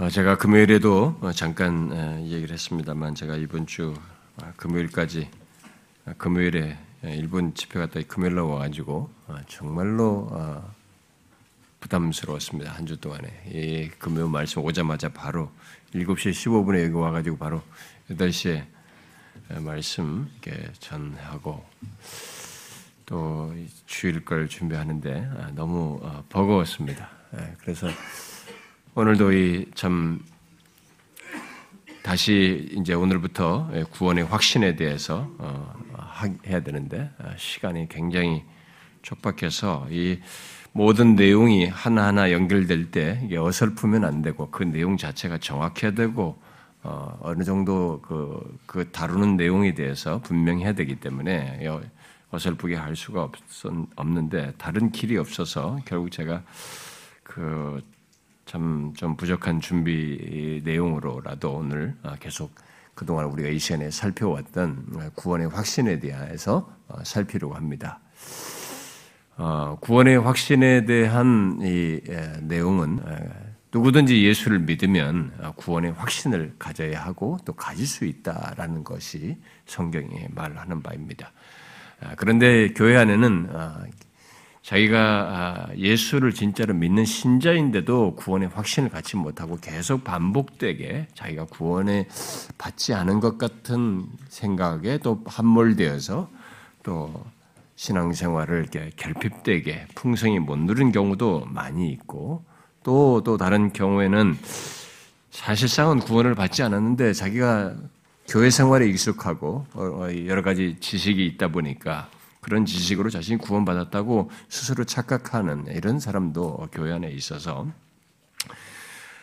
어, 제가 금요일에도 어, 잠깐 얘기를 했습니다만 제가 이번 주 아, 금요일까지 아, 금요일에 일본 집회 갔다 금요일 날 와가지고 아, 정말로 부담스러웠습니다. 한 주 동안에. 이 금요 말씀 오자마자 바로 7시 15분에 여기 와가지고 바로 8시에 말씀 이렇게 전하고 또 주일 걸 준비하는데 너무 어, 버거웠습니다. 예, 그래서 오늘도 이 참 다시 이제 오늘부터 구원의 확신에 대해서 어, 해야 되는데 아, 시간이 굉장히 촉박해서 이 모든 내용이 하나하나 연결될 때 어설프면 안 되고 그 내용 자체가 정확해야 되고 어, 어느 정도 그, 그 다루는 내용에 대해서 분명해야 되기 때문에 어설프게 할 수가 없, 없는데 다른 길이 없어서 결국 제가 그 참 좀 부족한 준비 내용으로라도 오늘 어, 계속 그동안 우리가 이 시간에 살펴왔던 구원의 확신에 대해서 어, 살피려고 합니다. 어, 구원의 확신에 대한 이 내용은 누구든지 예수를 믿으면 구원의 확신을 가져야 하고 또 가질 수 있다라는 것이 성경이 말하는 바입니다. 그런데 교회 안에는 자기가 아, 예수를 진짜로 믿는 신자인데도 구원의 확신을 갖지 못하고 계속 반복되게 자기가 구원에 받지 않은 것 같은 생각에 또 함몰되어서 또 신앙생활을 결핍되게 풍성히 못 누린 경우도 많이 있고 또또 다른 경우에는 사실상은 구원을 받지 않았는데 자기가 교회 생활에 익숙하고 어, 어, 여러 가지 지식이 있다 보니까 그런 지식으로 자신이 구원받았다고 스스로 착각하는 이런 사람도 교회 안에 있어서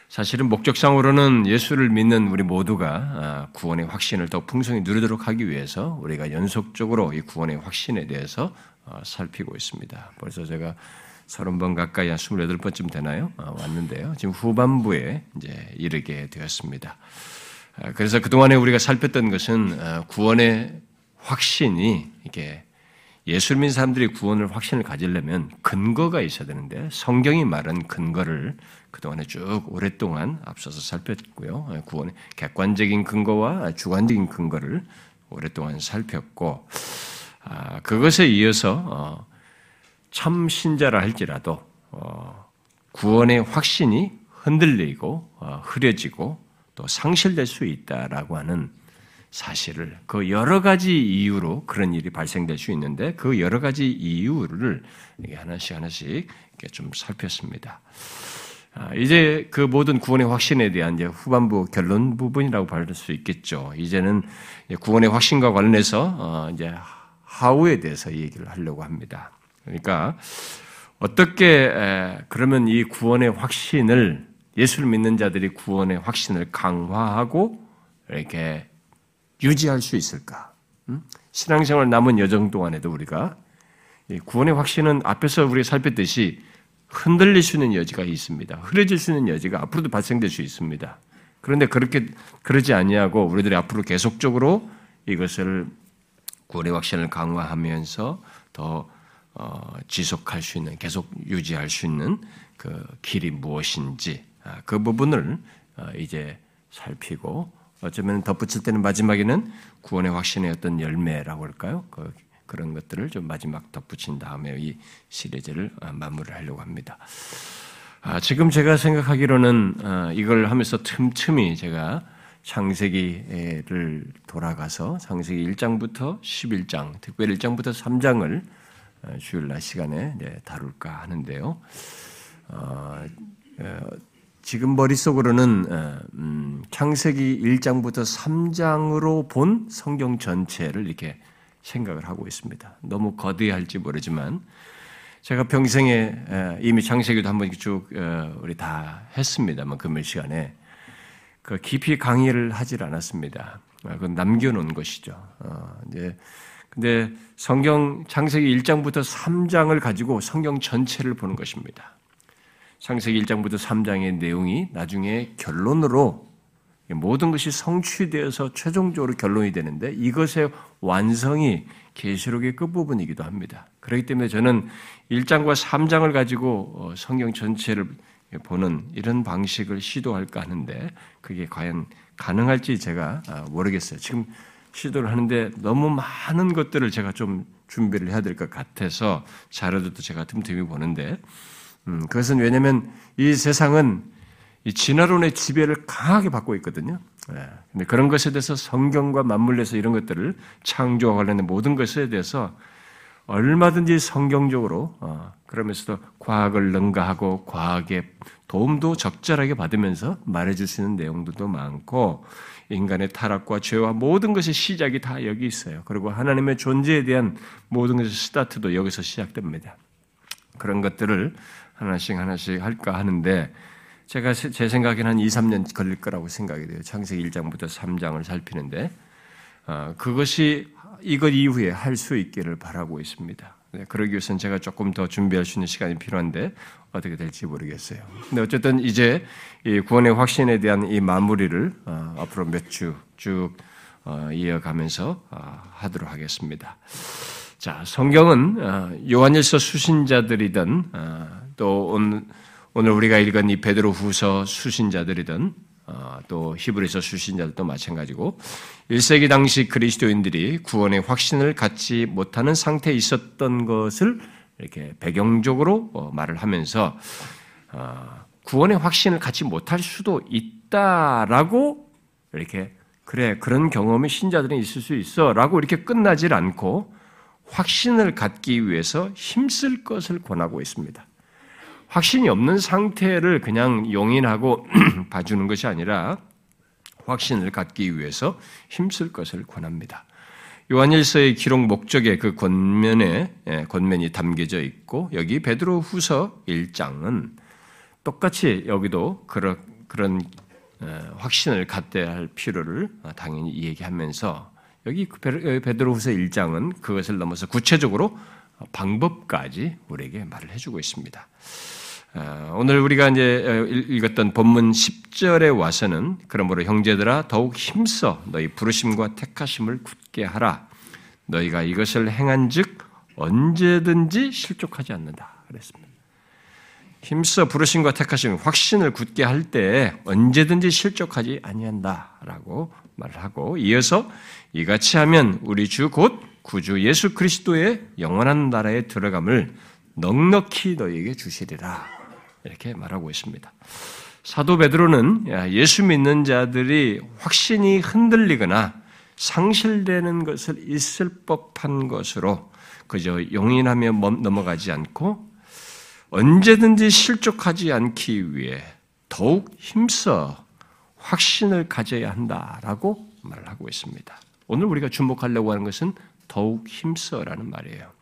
사실은 목적상으로는 예수를 믿는 우리 모두가 아, 구원의 확신을 더 풍성히 누리도록 하기 위해서 우리가 연속적으로 이 구원의 확신에 대해서 어, 살피고 있습니다. 벌써 제가 서른 번 가까이 한 스물여덟 번쯤 되나요? 아, 왔는데요. 지금 후반부에 이제 이르게 되었습니다. 아, 그래서 그동안에 우리가 살폈던 것은 구원의 확신이 이게 예수를 믿는 사람들이 구원을 확신을 가지려면 근거가 있어야 되는데 성경이 말한 근거를 그동안에 쭉 오랫동안 앞서서 살폈고요. 구원의 객관적인 근거와 주관적인 근거를 오랫동안 살폈고 아, 그것에 이어서 어, 참 신자라 할지라도 어, 구원의 확신이 흔들리고 어, 흐려지고 또 상실될 수 있다라고 하는 사실을 그 여러 가지 이유로 그런 일이 발생될 수 있는데 그 여러 가지 이유를 하나씩 하나씩 좀 살폈습니다. 아, 이제 그 모든 구원의 확신에 대한 이제 후반부 결론 부분이라고 말할 수 있겠죠. 이제는 구원의 확신과 관련해서 어, 이제 하우에 대해서 얘기를 하려고 합니다. 그러니까 어떻게 그러면 이 구원의 확신을 예수를 믿는 자들이 구원의 확신을 강화하고 이렇게 유지할 수 있을까? 신앙생활 남은 여정 동안에도 우리가 구원의 확신은 앞에서 우리가 살폈듯이 흔들릴 수 있는 여지가 있습니다. 흐려질 수 있는 여지가 앞으로도 발생될 수 있습니다. 그런데 그렇게 그러지 아니하고 우리들이 앞으로 계속적으로 이것을 구원의 확신을 강화하면서 더 어, 지속할 수 있는, 계속 유지할 수 있는 그 길이 무엇인지 아, 그 부분을 어, 이제 살피고 어쩌면 덧붙일 때는 마지막에는 구원의 확신의 어떤 열매라고 할까요? 그, 그런 것들을 좀 마지막 덧붙인 다음에 이 시리즈를 아, 마무리를 하려고 합니다. 아, 지금 제가 생각하기로는 아, 이걸 하면서 틈틈이 제가 창세기를 돌아가서 창세기 1장부터 11장, 특별히 1장부터 3장을 아, 주일날 시간에 다룰까 하는데요. 어, 어, 지금 머릿속으로는 어, 음, 창세기 1장부터 3장으로 본 성경 전체를 이렇게 생각을 하고 있습니다. 너무 거대할지 모르지만 제가 평생에 이미 창세기도 한번 쭉 어, 우리 다 했습니다만 금요일 시간에 그 깊이 강의를 하질 않았습니다. 아, 그건 남겨놓은 것이죠. 어, 이제 근데 성경 창세기 1장부터 3장을 가지고 성경 전체를 보는 것입니다. 창세기 1장부터 3장의 내용이 나중에 결론으로 모든 것이 성취되어서 최종적으로 결론이 되는데 이것의 완성이 계시록의 끝부분이기도 합니다. 그렇기 때문에 저는 1장과 3장을 가지고 어, 성경 전체를 보는 이런 방식을 시도할까 하는데 그게 과연 가능할지 제가 아, 모르겠어요. 지금 시도를 하는데 너무 많은 것들을 제가 좀 준비를 해야 될 것 같아서 자료도 제가 틈틈이 보는데 음, 그것은 왜냐하면 이 세상은 이 진화론의 지배를 강하게 받고 있거든요. 예. 근데 그런 것에 대해서 성경과 맞물려서 이런 것들을 창조와 관련된 모든 것에 대해서 얼마든지 성경적으로 어, 그러면서도 과학을 능가하고 과학의 도움도 적절하게 받으면서 말해줄 수 있는 내용들도 많고 인간의 타락과 죄와 모든 것의 시작이 다 여기 있어요. 그리고 하나님의 존재에 대한 모든 것의 스타트도 여기서 시작됩니다. 그런 것들을 하나씩 하나씩 할까 하는데 제가 제 생각에는 한 2, 3년 걸릴 거라고 생각이 돼요. 창세기 1장부터 3장을 살피는데 어, 그것이 이것 이후에 할 수 있기를 바라고 있습니다. 네, 그러기 위해서는 제가 조금 더 준비할 수 있는 시간이 필요한데 어떻게 될지 모르겠어요. 근데 어쨌든 이제 이 구원의 확신에 대한 이 마무리를 어, 앞으로 몇 주쭉 어, 이어가면서 어, 하도록 하겠습니다. 자, 성경은 어, 요한일서 수신자들이든 어, 또 오늘, 우리가 읽은 이 베드로 후서 수신자들이든 어, 또 히브리서 수신자들도 마찬가지고 1세기 당시 그리스도인들이 구원의 확신을 갖지 못하는 상태에 있었던 것을 이렇게 배경적으로 어, 말을 하면서 어, 구원의 확신을 갖지 못할 수도 있다라고 이렇게 그래 그런 경험이 신자들은 있을 수 있어라고 이렇게 끝나질 않고 확신을 갖기 위해서 힘쓸 것을 권하고 있습니다. 확신이 없는 상태를 그냥 용인하고 봐주는 것이 아니라 확신을 갖기 위해서 힘쓸 것을 권합니다. 요한일서의 기록 목적의 그 권면에 예, 권면이 담겨져 있고 여기 베드로 후서 1장은 똑같이 여기도 그런 그런 어, 확신을 갖대야 할 필요를 당연히 얘기하면서 여기 그 베드로후서 1장은 그것을 넘어서 구체적으로 방법까지 우리에게 말을 해주고 있습니다. 어, 오늘 우리가 이제 어, 읽었던 본문 10절에 와서는 그러므로 형제들아 더욱 힘써 너희 부르심과 택하심을 굳게 하라. 너희가 이것을 행한즉 언제든지 실족하지 않는다. 그랬습니다. 힘써 부르심과 택하심 확신을 굳게 할 때 언제든지 실족하지 아니한다라고 말을 하고 이어서 이같이 하면 우리 주 곧 구주 예수 그리스도의 영원한 나라에 들어감을 넉넉히 너희에게 주시리라. 이렇게 말하고 있습니다. 사도 베드로는 예수 믿는 자들이 확신이 흔들리거나 상실되는 것을 있을 법한 것으로 그저 용인하며 넘어가지 않고 언제든지 실족하지 않기 위해 더욱 힘써 확신을 가져야 한다라고 말을 하고 있습니다. 오늘 우리가 주목하려고 하는 것은 더욱 힘써라는 말이에요.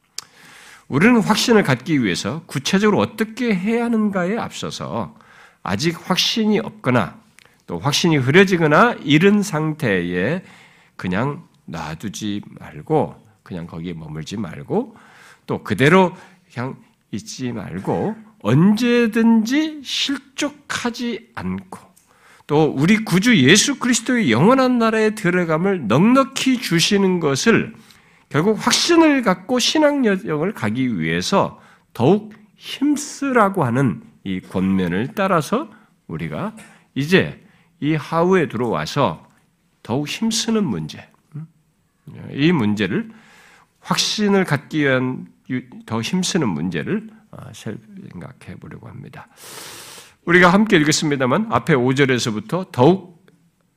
우리는 확신을 갖기 위해서 구체적으로 어떻게 해야 하는가에 앞서서 아직 확신이 없거나 또 확신이 흐려지거나 이른 상태에 그냥 놔두지 말고 그냥 거기에 머물지 말고 또 그대로 그냥 있지 말고 언제든지 실족하지 않고 또 우리 구주 예수 그리스도의 영원한 나라에 들어감을 넉넉히 주시는 것을 결국 확신을 갖고 신앙 여정을 가기 위해서 더욱 힘쓰라고 하는 이 권면을 따라서 우리가 이제 이 하우에 들어와서 더욱 힘쓰는 문제, 이 문제를 확신을 갖기 위한 더 힘쓰는 문제를 어, 생각해 보려고 합니다. 우리가 함께 읽겠습니다만 앞에 5절에서부터 더욱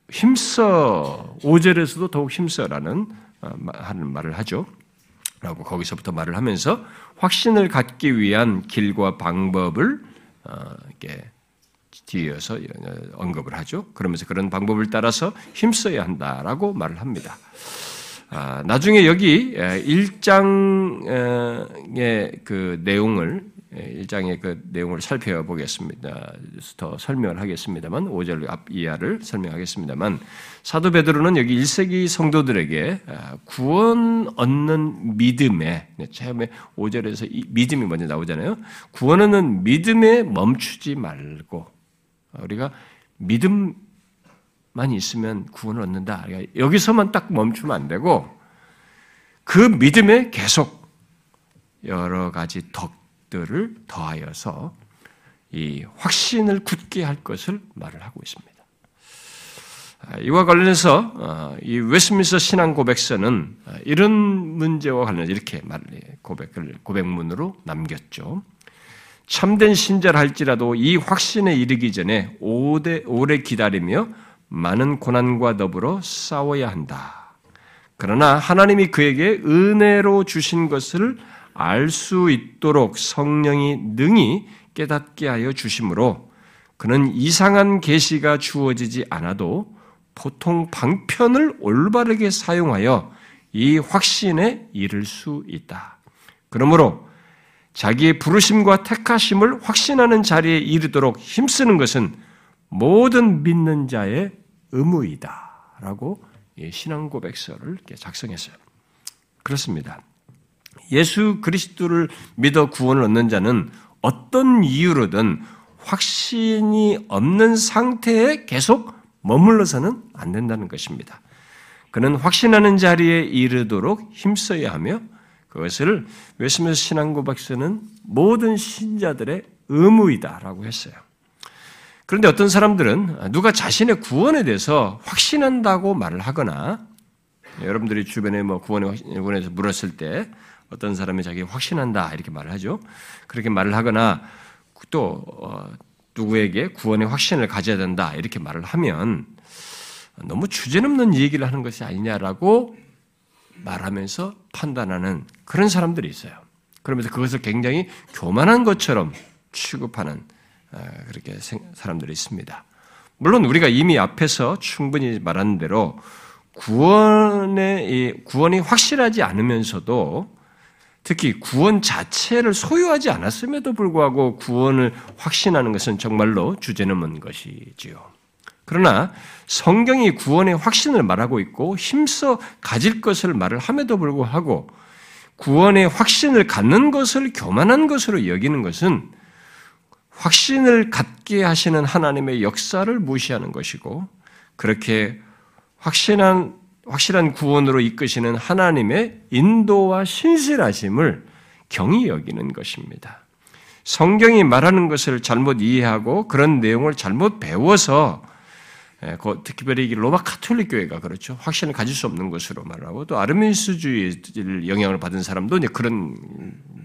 힘써 5절에서도 더욱 힘써라는 어, 하는 말을 하죠. 라고 거기서부터 말을 하면서 확신을 갖기 위한 길과 방법을 어, 이렇게 뒤에서 어, 언급을 하죠. 그러면서 그런 방법을 따라서 힘써야 한다라고 말을 합니다. 아, 나중에 여기 1장의 그 내용을 1장의 그 내용을 살펴보겠습니다. 더 설명을 하겠습니다만 5절 앞 이하를 설명하겠습니다만 사도 베드로는 여기 1세기 성도들에게 아, 구원 얻는 믿음에 네, 처음에 5절에서 믿음이 먼저 나오잖아요. 구원 얻는 믿음에 멈추지 말고 우리가 믿음만 있으면 구원을 얻는다. 그러니까 여기서만 딱 멈추면 안 되고 그 믿음에 계속 여러 가지 덕 들을 더하여서 이 확신을 굳게 할 것을 말을 하고 있습니다. 아, 이와 관련해서 어, 이 웨스민스터 신앙 고백서는 어, 이런 문제와 관련해서 이렇게 말 고백을 고백문으로 남겼죠. 참된 신자라 할지라도 이 확신에 이르기 전에 오래, 오래 기다리며 많은 고난과 더불어 싸워야 한다. 그러나 하나님이 그에게 은혜로 주신 것을 알 수 있도록 성령이 능히 깨닫게 하여 주심으로 그는 이상한 계시가 주어지지 않아도 보통 방편을 올바르게 사용하여 이 확신에 이를 수 있다. 그러므로 자기의 부르심과 택하심을 확신하는 자리에 이르도록 힘쓰는 것은 모든 믿는 자의 의무이다. 라고 신앙 고백서를 작성했어요. 그렇습니다. 예수 그리스도를 믿어 구원을 얻는 자는 어떤 이유로든 확신이 없는 상태에 계속 머물러서는 안 된다는 것입니다. 그는 확신하는 자리에 이르도록 힘써야 하며 그것을 웨스민스 신앙고백서는 모든 신자들의 의무이다라고 했어요. 그런데 어떤 사람들은 누가 자신의 구원에 대해서 확신한다고 말을 하거나 여러분들이 주변에 뭐 구원에 관해서 물었을 때 어떤 사람이 자기 확신한다 이렇게 말을 하죠. 그렇게 말을 하거나 또 어, 누구에게 구원의 확신을 가져야 된다 이렇게 말을 하면 너무 주제넘는 얘기를 하는 것이 아니냐라고 말하면서 판단하는 그런 사람들이 있어요. 그러면서 그것을 굉장히 교만한 것처럼 취급하는 어, 그렇게 사람들이 있습니다. 물론 우리가 이미 앞에서 충분히 말한 대로 구원의 구원이 확실하지 않으면서도 특히 구원 자체를 소유하지 않았음에도 불구하고 구원을 확신하는 것은 정말로 주제넘은 것이지요. 그러나 성경이 구원의 확신을 말하고 있고 힘써 가질 것을 말을 함에도 불구하고 구원의 확신을 갖는 것을 교만한 것으로 여기는 것은 확신을 갖게 하시는 하나님의 역사를 무시하는 것이고 그렇게 확신한 확실한 구원으로 이끄시는 하나님의 인도와 신실하심을 경히 여기는 것입니다. 성경이 말하는 것을 잘못 이해하고 그런 내용을 잘못 배워서 예, 특별히 로마 카톨릭 교회가 그렇죠. 확신을 가질 수 없는 것으로 말하고 또 아르민스주의를 영향을 받은 사람도 이제 그런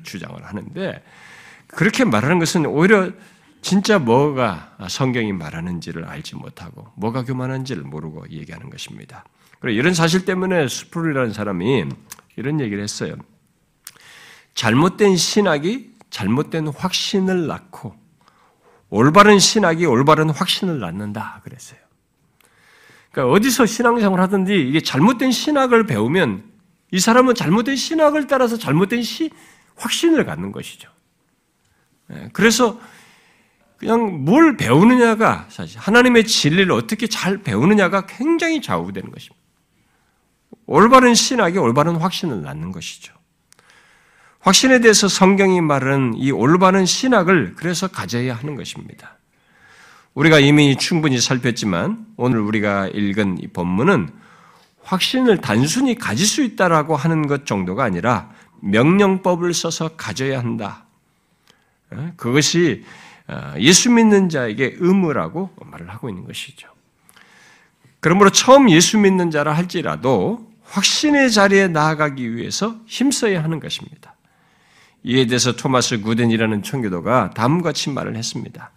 주장을 하는데 그렇게 말하는 것은 오히려 진짜 뭐가 성경이 말하는지를 알지 못하고 뭐가 교만한지를 모르고 얘기하는 것입니다. 그리고 이런 사실 때문에 스프룰이라는 사람이 이런 얘기를 했어요. 잘못된 신학이 잘못된 확신을 낳고 올바른 신학이 올바른 확신을 낳는다 그랬어요. 그러니까 어디서 신앙생활 하든지 이게 잘못된 신학을 배우면 이 사람은 잘못된 신학을 따라서 잘못된 시, 확신을 갖는 것이죠. 예, 그래서 그냥 뭘 배우느냐가 사실 하나님의 진리를 어떻게 잘 배우느냐가 굉장히 좌우되는 것입니다. 올바른 신학이 올바른 확신을 낳는 것이죠. 확신에 대해서 성경이 말하는 이 올바른 신학을 그래서 가져야 하는 것입니다. 우리가 이미 충분히 살폈지만 오늘 우리가 읽은 이 본문은 확신을 단순히 가질 수 있다라고 하는 것 정도가 아니라 명령법을 써서 가져야 한다. 어? 그것이 어, 예수 믿는 자에게 의무라고 말을 하고 있는 것이죠. 그러므로 처음 예수 믿는 자라 할지라도 확신의 자리에 나아가기 위해서 힘써야 하는 것입니다. 이에 대해서 토마스 구덴이라는 청교도가 다음과 같이 말을 했습니다.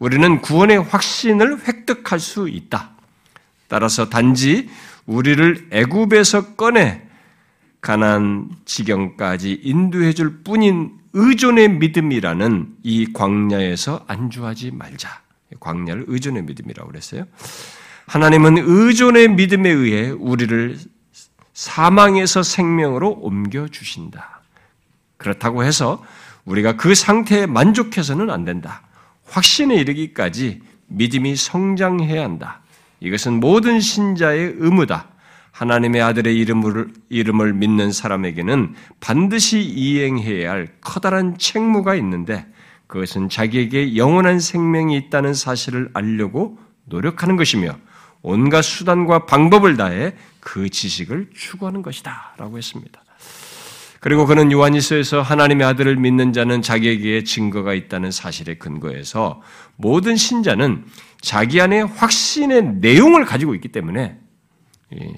우리는 구원의 확신을 획득할 수 있다. 따라서 단지 우리를 애굽에서 꺼내 가난 지경까지 인도해 줄 뿐인 의존의 믿음이라는 이 광야에서 안주하지 말자. 광야를 의존의 믿음이라고 그랬어요. 하나님은 의존의 믿음에 의해 우리를 사망에서 생명으로 옮겨 주신다. 그렇다고 해서 우리가 그 상태에 만족해서는 안 된다. 확신에 이르기까지 믿음이 성장해야 한다. 이것은 모든 신자의 의무다. 하나님의 아들의 이름을, 이름을 믿는 사람에게는 반드시 이행해야 할 커다란 책무가 있는데 그것은 자기에게 영원한 생명이 있다는 사실을 알려고 노력하는 것이며 온갖 수단과 방법을 다해 그 지식을 추구하는 것이다. 라고 했습니다. 그리고 그는 요한일서에서 하나님의 아들을 믿는 자는 자기에게 증거가 있다는 사실에 근거해서 모든 신자는 자기 안에 확신의 내용을 가지고 있기 때문에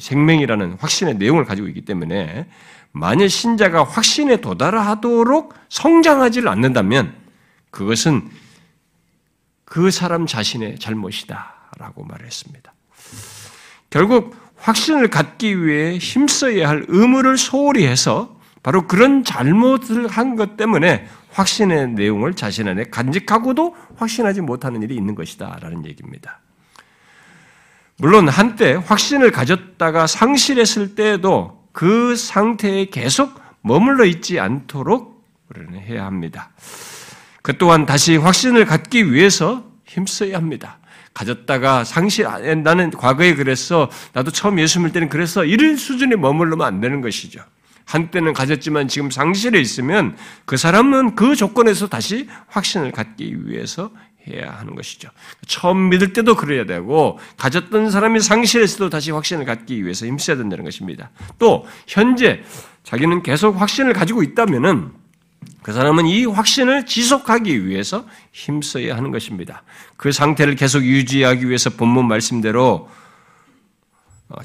생명이라는 확신의 내용을 가지고 있기 때문에 만일 신자가 확신에 도달하도록 성장하지 않는다면 그것은 그 사람 자신의 잘못이다라고 말했습니다. 결국 확신을 갖기 위해 힘써야 할 의무를 소홀히 해서 바로 그런 잘못을 한 것 때문에 확신의 내용을 자신 안에 간직하고도 확신하지 못하는 일이 있는 것이다. 라는 얘기입니다. 물론 한때 확신을 가졌다가 상실했을 때에도 그 상태에 계속 머물러 있지 않도록 해야 합니다. 그 또한 다시 확신을 갖기 위해서 힘써야 합니다. 가졌다가 상실, 나는 과거에 그랬어. 나도 처음 예수 믿을 때는 그랬어. 이런 수준에 머물러면 안 되는 것이죠. 한때는 가졌지만 지금 상실해 있으면 그 사람은 그 조건에서 다시 확신을 갖기 위해서 해야 하는 것이죠. 처음 믿을 때도 그래야 되고 가졌던 사람이 상실했어도 다시 확신을 갖기 위해서 힘써야 된다는 것입니다. 또 현재 자기는 계속 확신을 가지고 있다면은 그 사람은 이 확신을 지속하기 위해서 힘써야 하는 것입니다. 그 상태를 계속 유지하기 위해서 본문 말씀대로 어,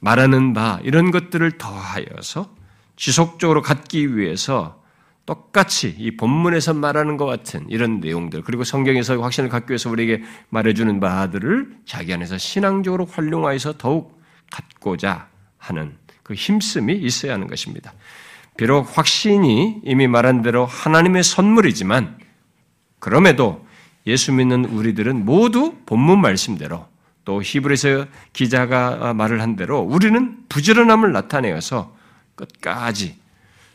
말하는 바 이런 것들을 더하여서 지속적으로 갖기 위해서 똑같이 이 본문에서 말하는 것 같은 이런 내용들 그리고 성경에서 확신을 갖기 위해서 우리에게 말해주는 바들을 자기 안에서 신앙적으로 활용하여서 더욱 갖고자 하는 그 힘씀이 있어야 하는 것입니다. 비록 확신이 이미 말한 대로 하나님의 선물이지만 그럼에도 예수 믿는 우리들은 모두 본문 말씀대로 또 히브리서 기자가 말을 한 대로 우리는 부지런함을 나타내어서 끝까지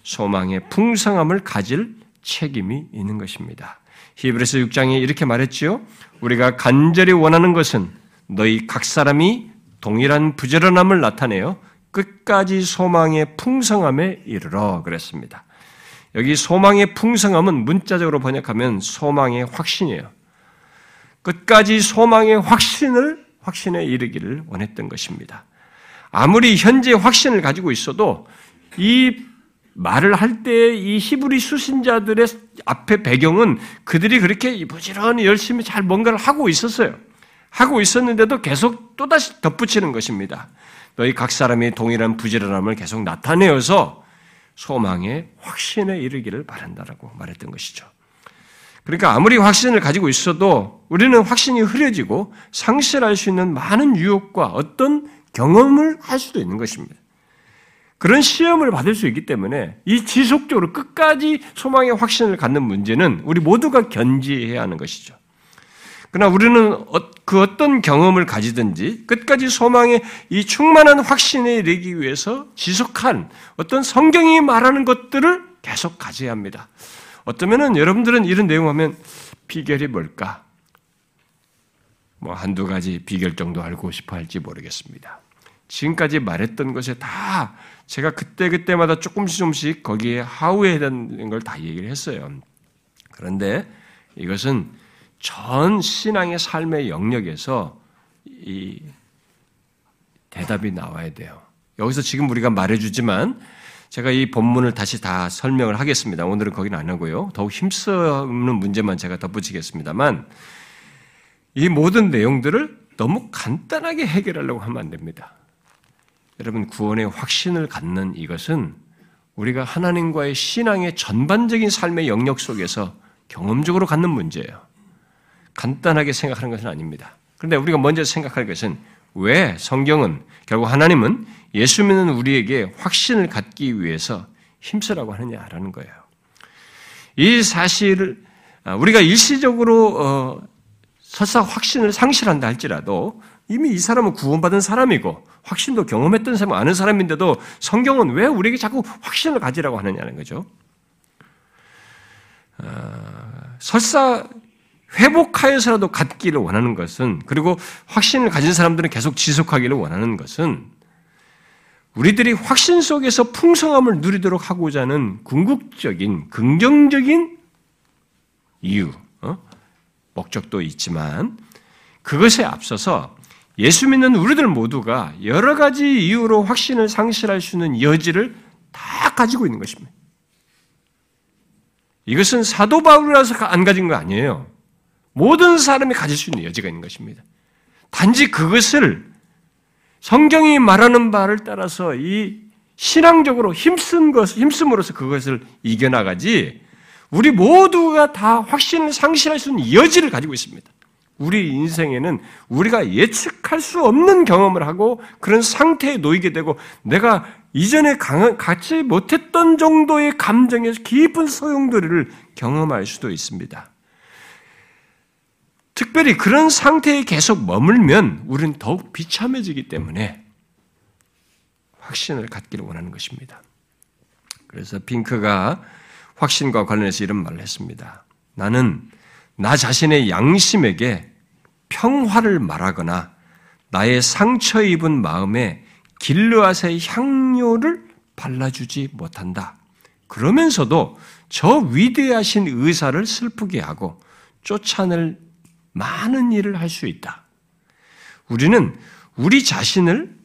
소망의 풍성함을 가질 책임이 있는 것입니다. 히브리서 6장에 이렇게 말했지요. 우리가 간절히 원하는 것은 너희 각 사람이 동일한 부지런함을 나타내어 끝까지 소망의 풍성함에 이르러 그랬습니다. 여기 소망의 풍성함은 문자적으로 번역하면 소망의 확신이에요. 끝까지 소망의 확신을 확신에 이르기를 원했던 것입니다. 아무리 현재 확신을 가지고 있어도 이 말을 할 때 이 히브리 수신자들의 앞에 배경은 그들이 그렇게 부지런히 열심히 잘 뭔가를 하고 있었어요. 하고 있었는데도 계속 또다시 덧붙이는 것입니다. 너희 각 사람이 동일한 부지런함을 계속 나타내어서 소망의 확신에 이르기를 바란다라고 말했던 것이죠. 그러니까 아무리 확신을 가지고 있어도 우리는 확신이 흐려지고 상실할 수 있는 많은 유혹과 어떤 경험을 할 수도 있는 것입니다. 그런 시험을 받을 수 있기 때문에 이 지속적으로 끝까지 소망의 확신을 갖는 문제는 우리 모두가 견지해야 하는 것이죠. 그러나 우리는 어, 그 어떤 경험을 가지든지 끝까지 소망의 이 충만한 확신에 이르기 위해서 지속한 어떤 성경이 말하는 것들을 계속 가져야 합니다. 어쩌면은 여러분들은 이런 내용 하면 비결이 뭘까? 뭐 한두 가지 비결 정도 알고 싶어 할지 모르겠습니다. 지금까지 말했던 것에 다 제가 그때그때마다 조금씩 조금씩 거기에 하우에 해당되는 걸 다 얘기를 했어요. 그런데 이것은 전 신앙의 삶의 영역에서 이 대답이 나와야 돼요. 여기서 지금 우리가 말해주지만 제가 이 본문을 다시 다 설명을 하겠습니다. 오늘은 거기는 안 하고요. 더욱 힘쓰는 문제만 제가 덧붙이겠습니다만 이 모든 내용들을 너무 간단하게 해결하려고 하면 안 됩니다. 여러분 구원의 확신을 갖는 이것은 우리가 하나님과의 신앙의 전반적인 삶의 영역 속에서 경험적으로 갖는 문제예요. 간단하게 생각하는 것은 아닙니다. 그런데 우리가 먼저 생각할 것은 왜 성경은 결국 하나님은 예수 믿는 우리에게 확신을 갖기 위해서 힘쓰라고 하느냐라는 거예요. 이 사실을 아, 우리가 일시적으로 어, 설사 확신을 상실한다 할지라도 이미 이 사람은 구원받은 사람이고 확신도 경험했던 사람, 아는 사람인데도 성경은 왜 우리에게 자꾸 확신을 가지라고 하느냐는 거죠. 어, 설사 회복하여서라도 갖기를 원하는 것은 그리고 확신을 가진 사람들은 계속 지속하기를 원하는 것은 우리들이 확신 속에서 풍성함을 누리도록 하고자 하는 궁극적인 긍정적인 이유, 어? 목적도 있지만 그것에 앞서서 예수 믿는 우리들 모두가 여러 가지 이유로 확신을 상실할 수 있는 여지를 다 가지고 있는 것입니다. 이것은 사도 바울이라서 안 가진 거 아니에요. 모든 사람이 가질 수 있는 여지가 있는 것입니다. 단지 그것을 성경이 말하는 바를 따라서 이 신앙적으로 힘쓴 것, 힘씀으로써 그것을 이겨나가지, 우리 모두가 다 확신을 상실할 수 있는 여지를 가지고 있습니다. 우리 인생에는 우리가 예측할 수 없는 경험을 하고 그런 상태에 놓이게 되고 내가 이전에 갖지 못했던 정도의 감정에서 깊은 소용돌이를 경험할 수도 있습니다. 특별히 그런 상태에 계속 머물면 우리는 더욱 비참해지기 때문에 확신을 갖기를 원하는 것입니다. 그래서 핑크가 확신과 관련해서 이런 말을 했습니다. 나는 나 자신의 양심에게 평화를 말하거나 나의 상처 입은 마음에 길르앗의 향료를 발라주지 못한다. 그러면서도 저 위대하신 의사를 슬프게 하고 쫓아낼 많은 일을 할 수 있다. 우리는 우리 자신을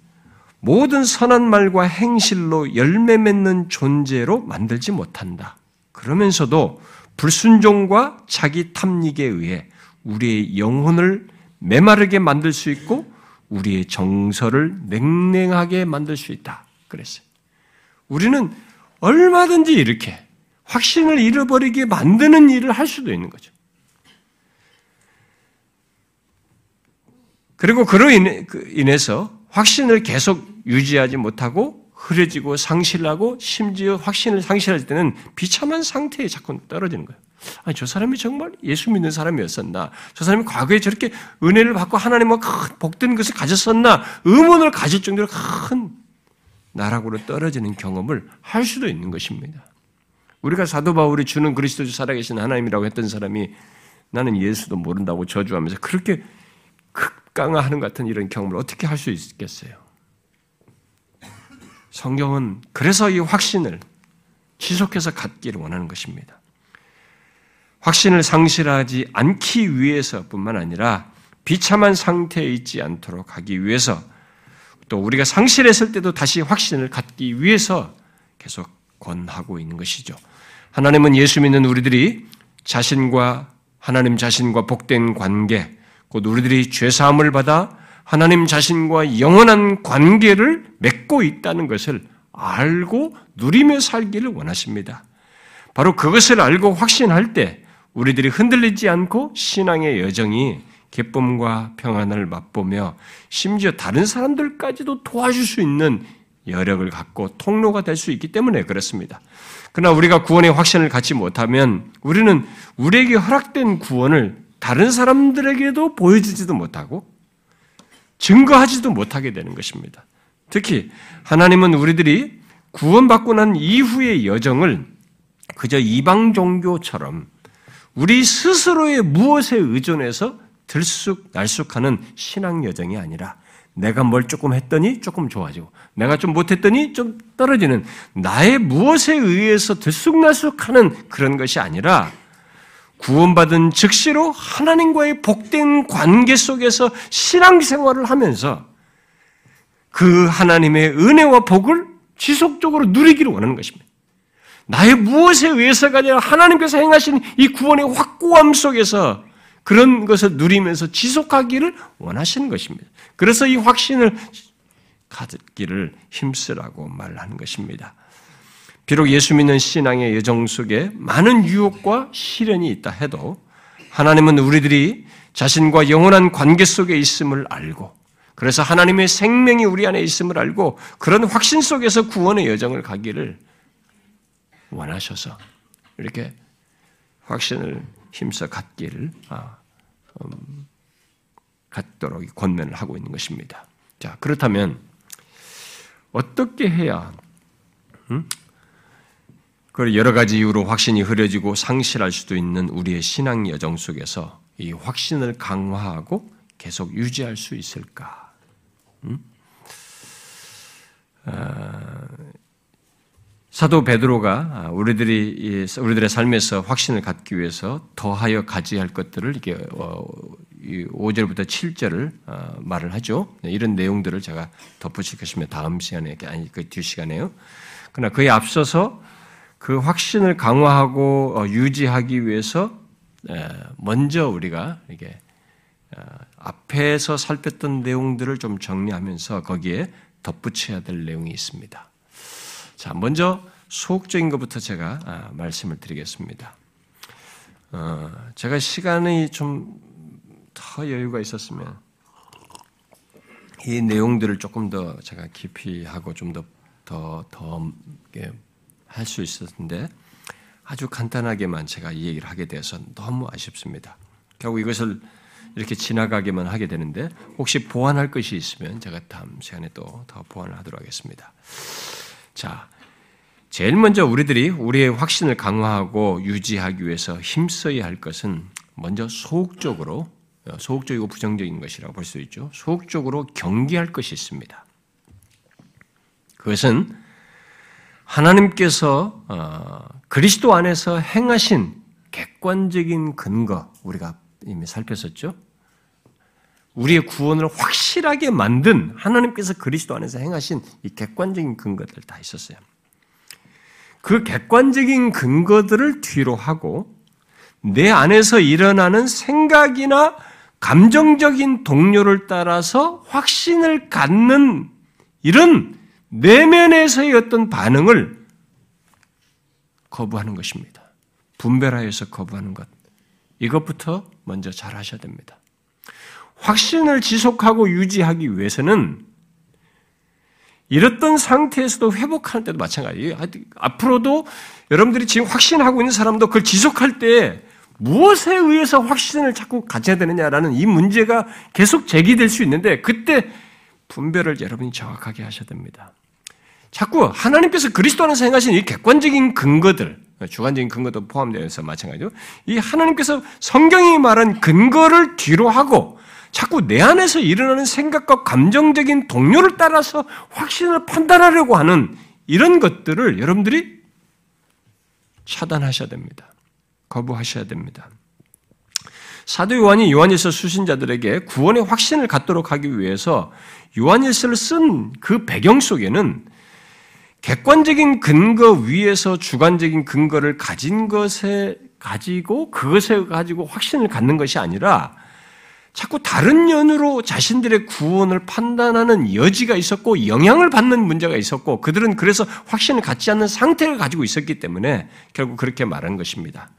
모든 선한 말과 행실로 열매 맺는 존재로 만들지 못한다. 그러면서도 불순종과 자기 탐닉에 의해 우리의 영혼을 메마르게 만들 수 있고 우리의 정서를 냉랭하게 만들 수 있다. 그랬어요. 우리는 얼마든지 이렇게 확신을 잃어버리게 만드는 일을 할 수도 있는 거죠. 그리고 그로 그 인해서 확신을 계속 유지하지 못하고 흐려지고 상실하고 심지어 확신을 상실할 때는 비참한 상태에 자꾸 떨어지는 거예요. 아니, 저 사람이 정말 예수 믿는 사람이었었나? 저 사람이 과거에 저렇게 은혜를 받고 하나님과 큰 복된 것을 가졌었나? 의문을 가질 정도로 큰 나락으로 떨어지는 경험을 할 수도 있는 것입니다. 우리가 사도 바울이 주는 그리스도 살아계신 하나님이라고 했던 사람이 나는 예수도 모른다고 저주하면서 그렇게 극 강화하는 같은 이런 경험을 어떻게 할 수 있겠어요? 성경은 그래서 이 확신을 지속해서 갖기를 원하는 것입니다. 확신을 상실하지 않기 위해서뿐만 아니라 비참한 상태에 있지 않도록 하기 위해서 또 우리가 상실했을 때도 다시 확신을 갖기 위해서 계속 권하고 있는 것이죠. 하나님은 예수 믿는 우리들이 자신과 하나님 자신과 복된 관계, 곧 우리들이 죄사함을 받아 하나님 자신과 영원한 관계를 맺고 있다는 것을 알고 누리며 살기를 원하십니다. 바로 그것을 알고 확신할 때 우리들이 흔들리지 않고 신앙의 여정이 기쁨과 평안을 맛보며 심지어 다른 사람들까지도 도와줄 수 있는 여력을 갖고 통로가 될 수 있기 때문에 그렇습니다. 그러나 우리가 구원의 확신을 갖지 못하면 우리는 우리에게 허락된 구원을 다른 사람들에게도 보여주지도 못하고 증거하지도 못하게 되는 것입니다. 특히 하나님은 우리들이 구원받고 난 이후의 여정을 그저 이방 종교처럼 우리 스스로의 무엇에 의존해서 들쑥 날쑥하는 신앙 여정이 아니라 내가 뭘 조금 했더니 조금 좋아지고 내가 좀 못했더니 좀 떨어지는 나의 무엇에 의해서 들쑥날쑥하는 그런 것이 아니라 구원받은 즉시로 하나님과의 복된 관계 속에서 신앙생활을 하면서 그 하나님의 은혜와 복을 지속적으로 누리기를 원하는 것입니다. 나의 무엇에 의해서가 아니라 하나님께서 행하신 이 구원의 확고함 속에서 그런 것을 누리면서 지속하기를 원하시는 것입니다. 그래서 이 확신을 가득기를 힘쓰라고 말하는 것입니다. 비록 예수 믿는 신앙의 여정 속에 많은 유혹과 시련이 있다 해도 하나님은 우리들이 자신과 영원한 관계 속에 있음을 알고 그래서 하나님의 생명이 우리 안에 있음을 알고 그런 확신 속에서 구원의 여정을 가기를 원하셔서 이렇게 확신을 힘써 갖기를 아, 음, 갖도록 권면을 하고 있는 것입니다. 자 그렇다면 어떻게 해야 음? 그 여러 가지 이유로 확신이 흐려지고 상실할 수도 있는 우리의 신앙 여정 속에서 이 확신을 강화하고 계속 유지할 수 있을까? 음? 아, 사도 베드로가 우리들이 우리들의 삶에서 확신을 갖기 위해서 더하여 가져야 할 것들을 이게 5절부터 어, 7절을 어, 말을 하죠. 네, 이런 내용들을 제가 덧붙일 것이면 다음 시간에 아니 그뒤 시간에요. 그러나 그에 앞서서 그 확신을 강화하고 어, 유지하기 위해서 먼저 우리가 이게 어, 앞에서 살폈던 내용들을 좀 정리하면서 거기에 덧붙여야 될 내용이 있습니다. 자, 먼저 소극적인 것부터 제가 아, 말씀을 드리겠습니다. 어, 제가 시간이 좀 더 여유가 있었으면 이 내용들을 조금 더 제가 깊이 하고 좀 더 더더 할 수 있었는데 아주 간단하게만 제가 이 얘기를 하게 돼서 너무 아쉽습니다. 결국 이것을 이렇게 지나가게만 하게 되는데 혹시 보완할 것이 있으면 제가 다음 시간에 또 더 보완을 하도록 하겠습니다. 자, 제일 먼저 우리들이 우리의 확신을 강화하고 유지하기 위해서 힘써야 할 것은 먼저 소극적으로 소극적이고 부정적인 것이라고 볼 수 있죠. 소극적으로 경계할 것이 있습니다. 그것은 하나님께서 어, 그리스도 안에서 행하신 객관적인 근거 우리가 이미 살폈었죠. 우리의 구원을 확실하게 만든 하나님께서 그리스도 안에서 행하신 이 객관적인 근거들 다 있었어요. 그 객관적인 근거들을 뒤로 하고 내 안에서 일어나는 생각이나 감정적인 동료를 따라서 확신을 갖는 이런 내면에서의 어떤 반응을 거부하는 것입니다. 분별하여서 거부하는 것. 이것부터 먼저 잘 하셔야 됩니다. 확신을 지속하고 유지하기 위해서는 이렇던 상태에서도 회복하는 때도 마찬가지예요. 앞으로도 여러분들이 지금 확신하고 있는 사람도 그걸 지속할 때 무엇에 의해서 확신을 자꾸 가져야 되느냐라는 이 문제가 계속 제기될 수 있는데 그때 분별을 여러분이 정확하게 하셔야 됩니다. 자꾸 하나님께서 그리스도 안에서 행하신 이 객관적인 근거들, 주관적인 근거도 포함되어서 마찬가지죠. 이 하나님께서 성경이 말한 근거를 뒤로 하고 자꾸 내 안에서 일어나는 생각과 감정적인 동료를 따라서 확신을 판단하려고 하는 이런 것들을 여러분들이 차단하셔야 됩니다. 거부하셔야 됩니다. 사도 요한이 요한일서 수신자들에게 구원의 확신을 갖도록 하기 위해서 요한일서를 쓴 그 배경 속에는 객관적인 근거 위에서 주관적인 근거를 가진 것에 가지고 그것에 가지고 확신을 갖는 것이 아니라 자꾸 다른 연으로 자신들의 구원을 판단하는 여지가 있었고 영향을 받는 문제가 있었고 그들은 그래서 확신을 갖지 않는 상태를 가지고 있었기 때문에 결국 그렇게 말한 것입니다.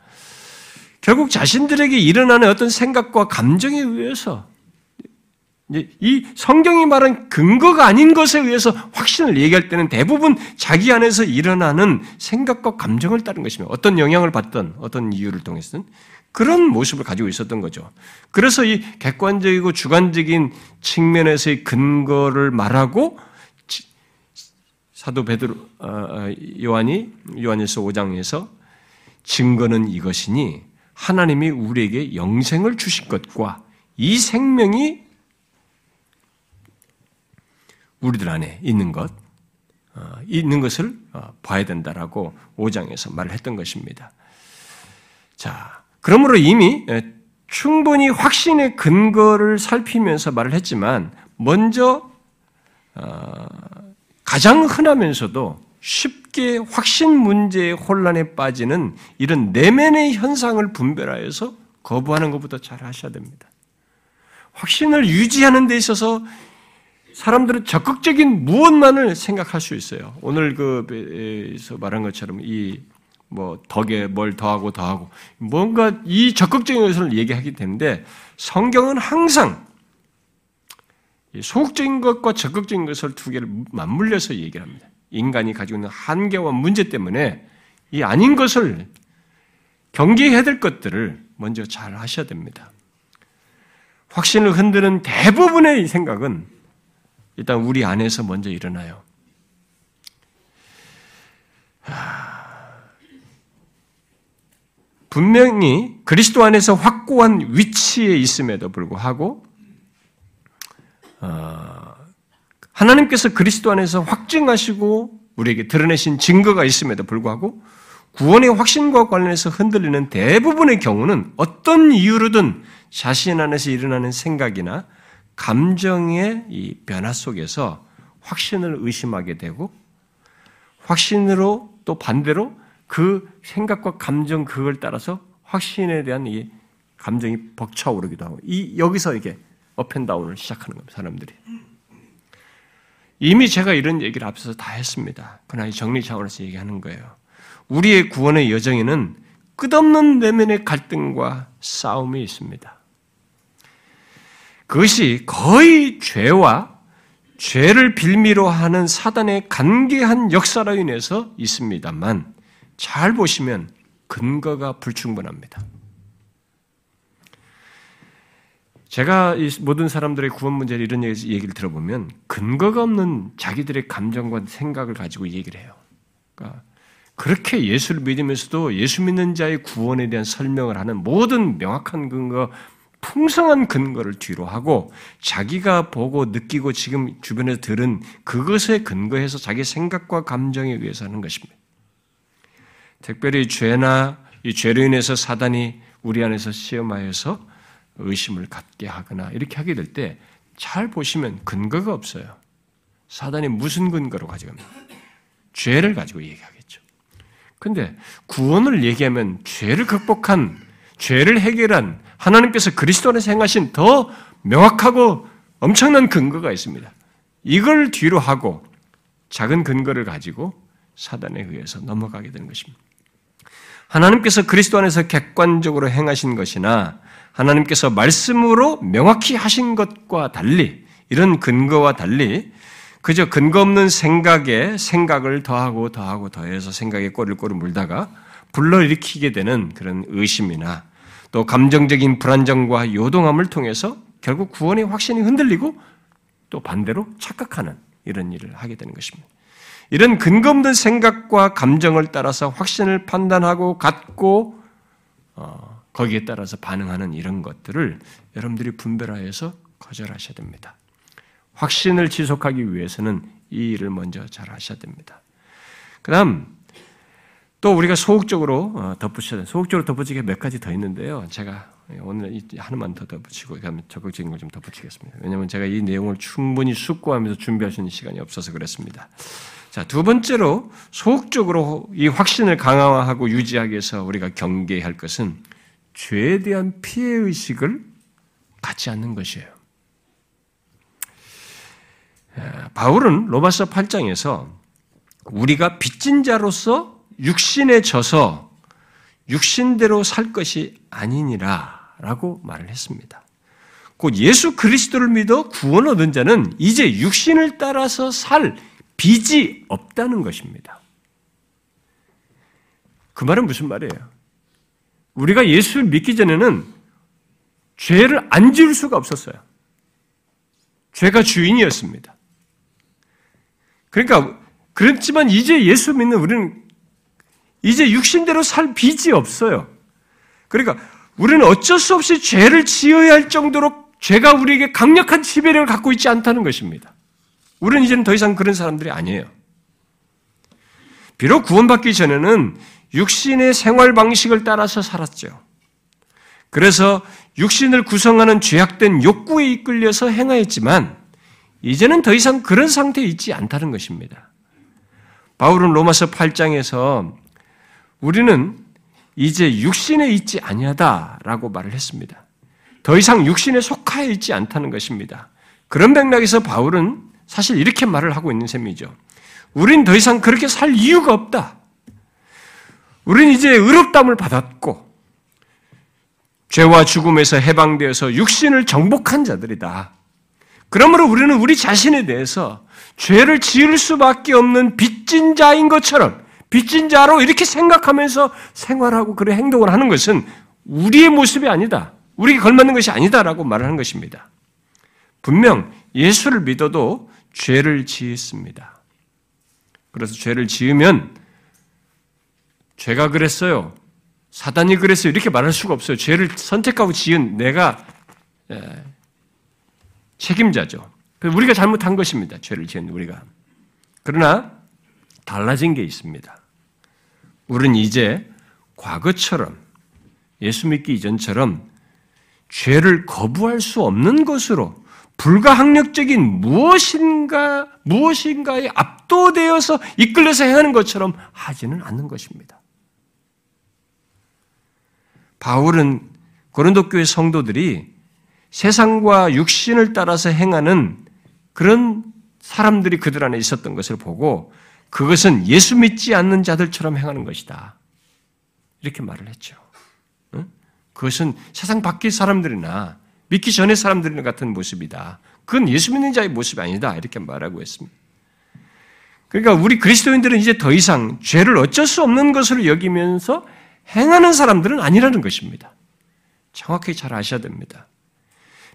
결국 자신들에게 일어나는 어떤 생각과 감정에 의해서 이 성경이 말한 근거가 아닌 것에 의해서 확신을 얘기할 때는 대부분 자기 안에서 일어나는 생각과 감정을 따른 것이며 어떤 영향을 받던 어떤 이유를 통해서는 그런 모습을 가지고 있었던 거죠. 그래서 이 객관적이고 주관적인 측면에서의 근거를 말하고 사도 베드로 어, 어, 요한이 요한일서 5장에서 증거는 이것이니 하나님이 우리에게 영생을 주실 것과 이 생명이 우리들 안에 있는 것, 어, 있는 것을 봐야 된다라고 5장에서 말을 했던 것입니다. 자, 그러므로 이미 예, 충분히 확신의 근거를 살피면서 말을 했지만 먼저 어, 가장 흔하면서도 쉽게 확신 문제의 혼란에 빠지는 이런 내면의 현상을 분별하여서 거부하는 것부터 잘 하셔야 됩니다. 확신을 유지하는 데 있어서 사람들은 적극적인 무엇만을 생각할 수 있어요. 오늘 그에서 말한 것처럼 이 뭐 덕에 뭘 더하고 더하고 뭔가 이 적극적인 것을 얘기하게 되는데 성경은 항상 소극적인 것과 적극적인 것을 두 개를 맞물려서 얘기를 합니다. 인간이 가지고 있는 한계와 문제 때문에 이 아닌 것을 경계해야 될 것들을 먼저 잘 하셔야 됩니다. 확신을 흔드는 대부분의 생각은 일단 우리 안에서 먼저 일어나요. 분명히 그리스도 안에서 확고한 위치에 있음에도 불구하고 어, 하나님께서 그리스도 안에서 확증하시고 우리에게 드러내신 증거가 있음에도 불구하고 구원의 확신과 관련해서 흔들리는 대부분의 경우는 어떤 이유로든 자신 안에서 일어나는 생각이나 감정의 이 변화 속에서 확신을 의심하게 되고 확신으로 또 반대로 그 생각과 감정 그걸 따라서 확신에 대한 이 감정이 벅차오르기도 하고 이 여기서 이게 업앤다운을 시작하는 겁니다. 사람들이. 이미 제가 이런 얘기를 앞서서 다 했습니다. 그러나 정리 차원에서 얘기하는 거예요. 우리의 구원의 여정에는 끝없는 내면의 갈등과 싸움이 있습니다. 그것이 거의 죄와 죄를 빌미로 하는 사단의 간계한 역사로 인해서 있습니다만 잘 보시면 근거가 불충분합니다. 제가 모든 사람들의 구원 문제를 이런 얘기를 들어보면 근거가 없는 자기들의 감정과 생각을 가지고 얘기를 해요. 그러니까 그렇게 예수를 믿으면서도 예수 믿는 자의 구원에 대한 설명을 하는 모든 명확한 근거, 풍성한 근거를 뒤로 하고 자기가 보고 느끼고 지금 주변에서 들은 그것에 근거해서 자기 생각과 감정에 의해서 하는 것입니다. 특별히 죄나 이 죄로 인해서 사단이 우리 안에서 시험하여서 의심을 갖게 하거나 이렇게 하게 될 때 잘 보시면 근거가 없어요. 사단이 무슨 근거로 가져갑니까? 죄를 가지고 얘기하겠죠. 근데 구원을 얘기하면 죄를 극복한, 죄를 해결한 하나님께서 그리스도 안에서 행하신 더 명확하고 엄청난 근거가 있습니다. 이걸 뒤로 하고 작은 근거를 가지고 사단에 의해서 넘어가게 되는 것입니다. 하나님께서 그리스도 안에서 객관적으로 행하신 것이나 하나님께서 말씀으로 명확히 하신 것과 달리 이런 근거와 달리 그저 근거 없는 생각에 생각을 더하고 더하고 더해서 생각에 꼬리를 꼬리 물다가 불러일으키게 되는 그런 의심이나 또 감정적인 불안정과 요동함을 통해서 결국 구원의 확신이 흔들리고 또 반대로 착각하는 이런 일을 하게 되는 것입니다. 이런 근거 없는 생각과 감정을 따라서 확신을 판단하고 갖고 어, 거기에 따라서 반응하는 이런 것들을 여러분들이 분별하여서 거절하셔야 됩니다. 확신을 지속하기 위해서는 이 일을 먼저 잘 하셔야 됩니다. 그 다음, 또 우리가 소극적으로 어, 덧붙여야 돼. 소극적으로 덧붙이게 몇 가지 더 있는데요. 제가 오늘 하나만 더 덧붙이고, 적극적인 걸 좀 덧붙이겠습니다. 왜냐하면 제가 이 내용을 충분히 숙고하면서 준비할 수 있는 시간이 없어서 그렇습니다. 자, 두 번째로 소극적으로 이 확신을 강화하고 유지하기 위해서 우리가 경계할 것은 죄에 대한 피해 의식을 갖지 않는 것이에요. 바울은 로마서 8장에서 우리가 빚진 자로서 육신에 져서 육신대로 살 것이 아니니라라고 말을 했습니다. 곧 예수 그리스도를 믿어 구원 얻은 자는 이제 육신을 따라서 살 빚이 없다는 것입니다. 그 말은 무슨 말이에요? 우리가 예수를 믿기 전에는 죄를 안 지을 수가 없었어요. 죄가 주인이었습니다. 그러니까 그렇지만 이제 예수 믿는 우리는 이제 육신대로 살 빚이 없어요. 그러니까 우리는 어쩔 수 없이 죄를 지어야 할 정도로 죄가 우리에게 강력한 지배력을 갖고 있지 않다는 것입니다. 우리는 이제는 더 이상 그런 사람들이 아니에요. 비록 구원받기 전에는 육신의 생활 방식을 따라서 살았죠. 그래서 육신을 구성하는 죄악된 욕구에 이끌려서 행하였지만 이제는 더 이상 그런 상태에 있지 않다는 것입니다. 바울은 로마서 8장에서 우리는 이제 육신에 있지 아니하다라고 말을 했습니다. 더 이상 육신에 속하여 있지 않다는 것입니다. 그런 맥락에서 바울은 사실 이렇게 말을 하고 있는 셈이죠. 우린 더 이상 그렇게 살 이유가 없다. 우리는 이제 의롭담을 받았고 죄와 죽음에서 해방되어서 육신을 정복한 자들이다. 그러므로 우리는 우리 자신에 대해서 죄를 지을 수밖에 없는 빚진 자인 것처럼 빚진 자로 이렇게 생각하면서 생활하고 그런 행동을 하는 것은 우리의 모습이 아니다. 우리에게 걸맞는 것이 아니다라고 말을 하는 것입니다. 분명 예수를 믿어도 죄를 지었습니다. 그래서 죄를 지으면 죄가 그랬어요. 사단이 그랬어요. 이렇게 말할 수가 없어요. 죄를 선택하고 지은 내가 예, 책임자죠. 우리가 잘못한 것입니다. 죄를 지은 우리가. 그러나 달라진 게 있습니다. 우리는 이제 과거처럼 예수 믿기 이전처럼 죄를 거부할 수 없는 것으로 불가항력적인 무엇인가 무엇인가에 압도되어서 이끌려서 행하는 것처럼 하지는 않는 것입니다. 바울은 고린도 교회 성도들이 세상과 육신을 따라서 행하는 그런 사람들이 그들 안에 있었던 것을 보고 그것은 예수 믿지 않는 자들처럼 행하는 것이다. 이렇게 말을 했죠. 그것은 세상 밖의 사람들이나 믿기 전의 사람들이나 같은 모습이다. 그건 예수 믿는 자의 모습이 아니다. 이렇게 말하고 있습니다. 그러니까 우리 그리스도인들은 이제 더 이상 죄를 어쩔 수 없는 것으로 여기면서 행하는 사람들은 아니라는 것입니다. 정확히 잘 아셔야 됩니다.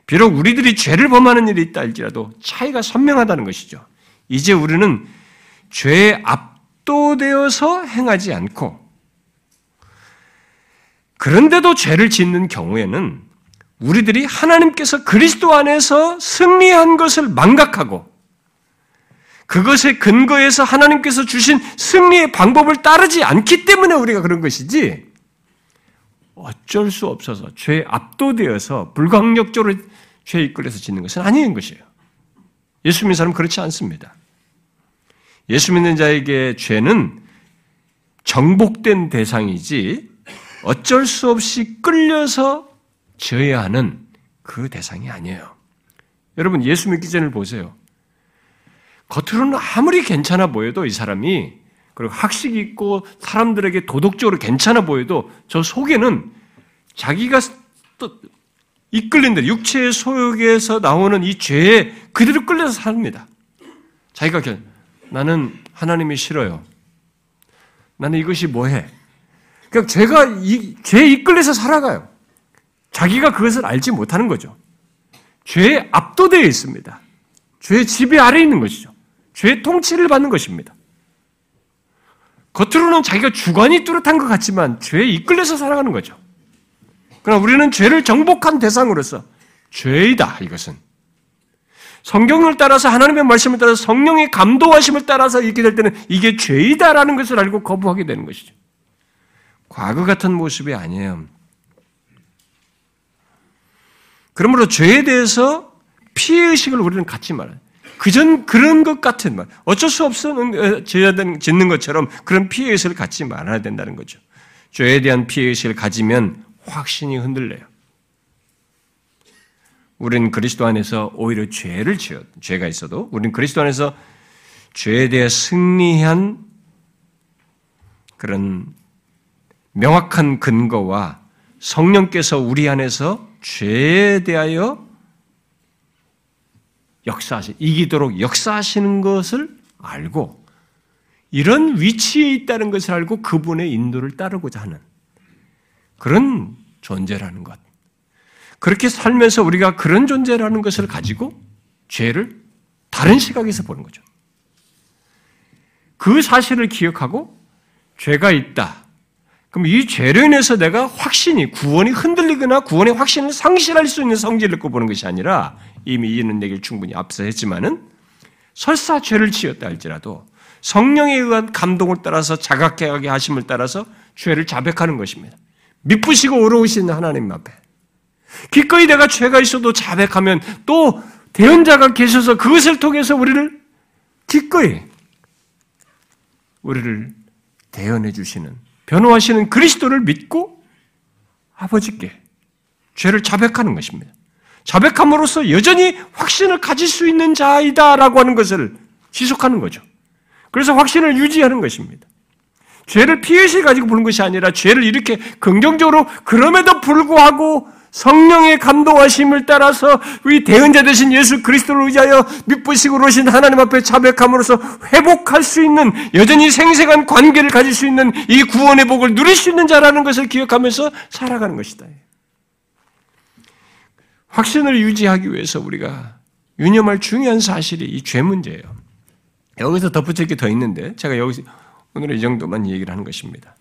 비록 우리들이 죄를 범하는 일이 있다 할지라도 차이가 선명하다는 것이죠. 이제 우리는 죄에 압도되어서 행하지 않고 그런데도 죄를 짓는 경우에는 우리들이 하나님께서 그리스도 안에서 승리한 것을 망각하고 그것의 근거에서 하나님께서 주신 승리의 방법을 따르지 않기 때문에 우리가 그런 것이지 어쩔 수 없어서 죄에 압도되어서 불광력적으로 죄에 이끌려서 짓는 것은 아닌 것이에요. 예수 믿는 사람은 그렇지 않습니다. 예수 믿는 자에게 죄는 정복된 대상이지 어쩔 수 없이 끌려서 져야 하는 그 대상이 아니에요. 여러분 예수 믿기 전을 보세요. 겉으로는 아무리 괜찮아 보여도 이 사람이 그리고 학식 있고 사람들에게 도덕적으로 괜찮아 보여도 저 속에는 자기가 또 이끌린 대 육체의 소욕에서 나오는 이 죄에 그대로 끌려서 삽니다. 자기가 나는 하나님이 싫어요. 나는 이것이 뭐해? 그러니까 죄가 이, 죄에 이끌려서 살아가요. 자기가 그것을 알지 못하는 거죠. 죄에 압도되어 있습니다. 죄의 지배 아래 있는 것이죠. 죄의 통치를 받는 것입니다. 겉으로는 자기가 주관이 뚜렷한 것 같지만 죄에 이끌려서 살아가는 거죠. 그러나 우리는 죄를 정복한 대상으로서 죄이다, 이것은. 성경을 따라서 하나님의 말씀을 따라서 성령의 감동하심을 따라서 이렇게 될 때는 이게 죄이다라는 것을 알고 거부하게 되는 것이죠. 과거 같은 모습이 아니에요. 그러므로 죄에 대해서 피해의식을 우리는 갖지 말아요. 그전 그런 것 같은 말, 어쩔 수 없는 죄 짓는 것처럼 그런 피해의식을 갖지 말아야 된다는 거죠. 죄에 대한 피해의식을 가지면 확신이 흔들려요. 우리는 그리스도 안에서 오히려 죄를 지어, 죄가 있어도 우리는 그리스도 안에서 죄에 대해 승리한 그런 명확한 근거와 성령께서 우리 안에서 죄에 대하여 역사하시, 이기도록 역사하시는 것을 알고 이런 위치에 있다는 것을 알고 그분의 인도를 따르고자 하는 그런 존재라는 것. 그렇게 살면서 우리가 그런 존재라는 것을 가지고 죄를 다른 시각에서 보는 거죠. 그 사실을 기억하고 죄가 있다. 그럼 이 죄로 인해서 내가 확신이, 구원이 흔들리거나 구원의 확신을 상실할 수 있는 성질을 갖고 보는 것이 아니라 이미 이는 얘기를 충분히 앞서 했지만은 설사 죄를 지었다 할지라도 성령에 의한 감동을 따라서 자각하게 하심을 따라서 죄를 자백하는 것입니다. 미쁘시고 어려우신 하나님 앞에. 기꺼이 내가 죄가 있어도 자백하면 또 대언자가 계셔서 그것을 통해서 우리를 기꺼이 우리를 대언해 주시는 변호하시는 그리스도를 믿고 아버지께 죄를 자백하는 것입니다. 자백함으로써 여전히 확신을 가질 수 있는 자이다라고 하는 것을 지속하는 거죠. 그래서 확신을 유지하는 것입니다. 죄를 피해시 가지고 보는 것이 아니라 죄를 이렇게 긍정적으로 그럼에도 불구하고 성령의 감동하심을 따라서 우리 대언자 되신 예수 그리스도를 의지하여 믿부시고 오신 하나님 앞에 자백함으로써 회복할 수 있는 여전히 생생한 관계를 가질 수 있는 이 구원의 복을 누릴 수 있는 자라는 것을 기억하면서 살아가는 것이다. 확신을 유지하기 위해서 우리가 유념할 중요한 사실이 이 죄 문제예요. 여기서 덧붙일 게 더 있는데 제가 여기서 오늘은 이 정도만 얘기를 하는 것입니다.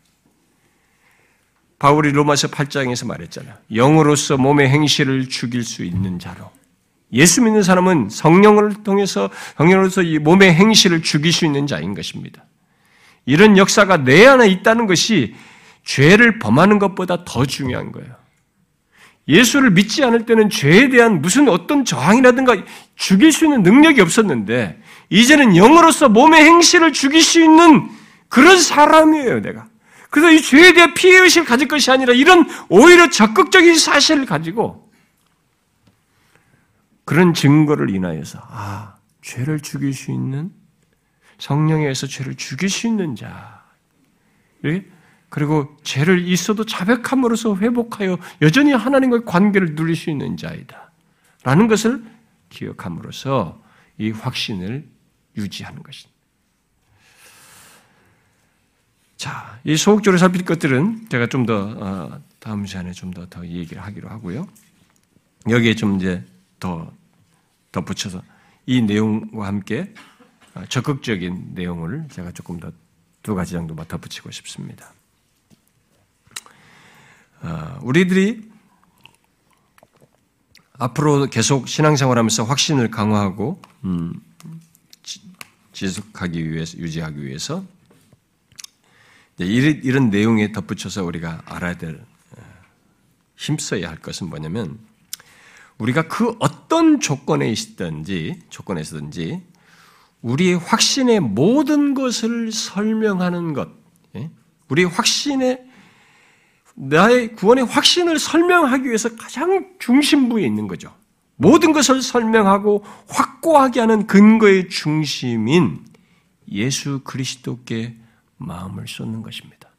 바울이 로마서 8장에서 말했잖아요. 영으로서 몸의 행실을 죽일 수 있는 자로. 예수 믿는 사람은 성령을 통해서 성령으로서 이 몸의 행실을 죽일 수 있는 자인 것입니다. 이런 역사가 내 안에 있다는 것이 죄를 범하는 것보다 더 중요한 거예요. 예수를 믿지 않을 때는 죄에 대한 무슨 어떤 저항이라든가 죽일 수 있는 능력이 없었는데, 이제는 영으로서 몸의 행실을 죽일 수 있는 그런 사람이에요, 내가. 그래서 이 죄에 대해 피해의식을 가질 것이 아니라 이런 오히려 적극적인 사실을 가지고 그런 증거를 인하여서, 아, 죄를 죽일 수 있는, 성령에 의해서 죄를 죽일 수 있는 자. 예? 그리고 죄를 있어도 자백함으로써 회복하여 여전히 하나님과의 관계를 누릴 수 있는 자이다. 라는 것을 기억함으로써 이 확신을 유지하는 것입니다. 자, 이 소극적으로 살필 것들은 제가 좀더 어, 다음 시간에 좀 더 더 얘기를 하기로 하고요. 여기에 좀 이제 더 덧붙여서 이 내용과 함께 어, 적극적인 내용을 제가 조금 더 두 가지 정도 덧붙이고 싶습니다. 어, 우리들이 앞으로 계속 신앙생활하면서 확신을 강화하고 음, 지속하기 위해서 유지하기 위해서 이런, 이런 내용에 덧붙여서 우리가 알아야 될 힘써야 할 것은 뭐냐면 우리가 그 어떤 조건에 있든지 조건에 있든지 우리의 확신의 모든 것을 설명하는 것, 예? 우리의 확신의 나의 구원의 확신을 설명하기 위해서 가장 중심부에 있는 거죠. 모든 것을 설명하고 확고하게 하는 근거의 중심인 예수 그리스도께 마음을 쏟는 것입니다.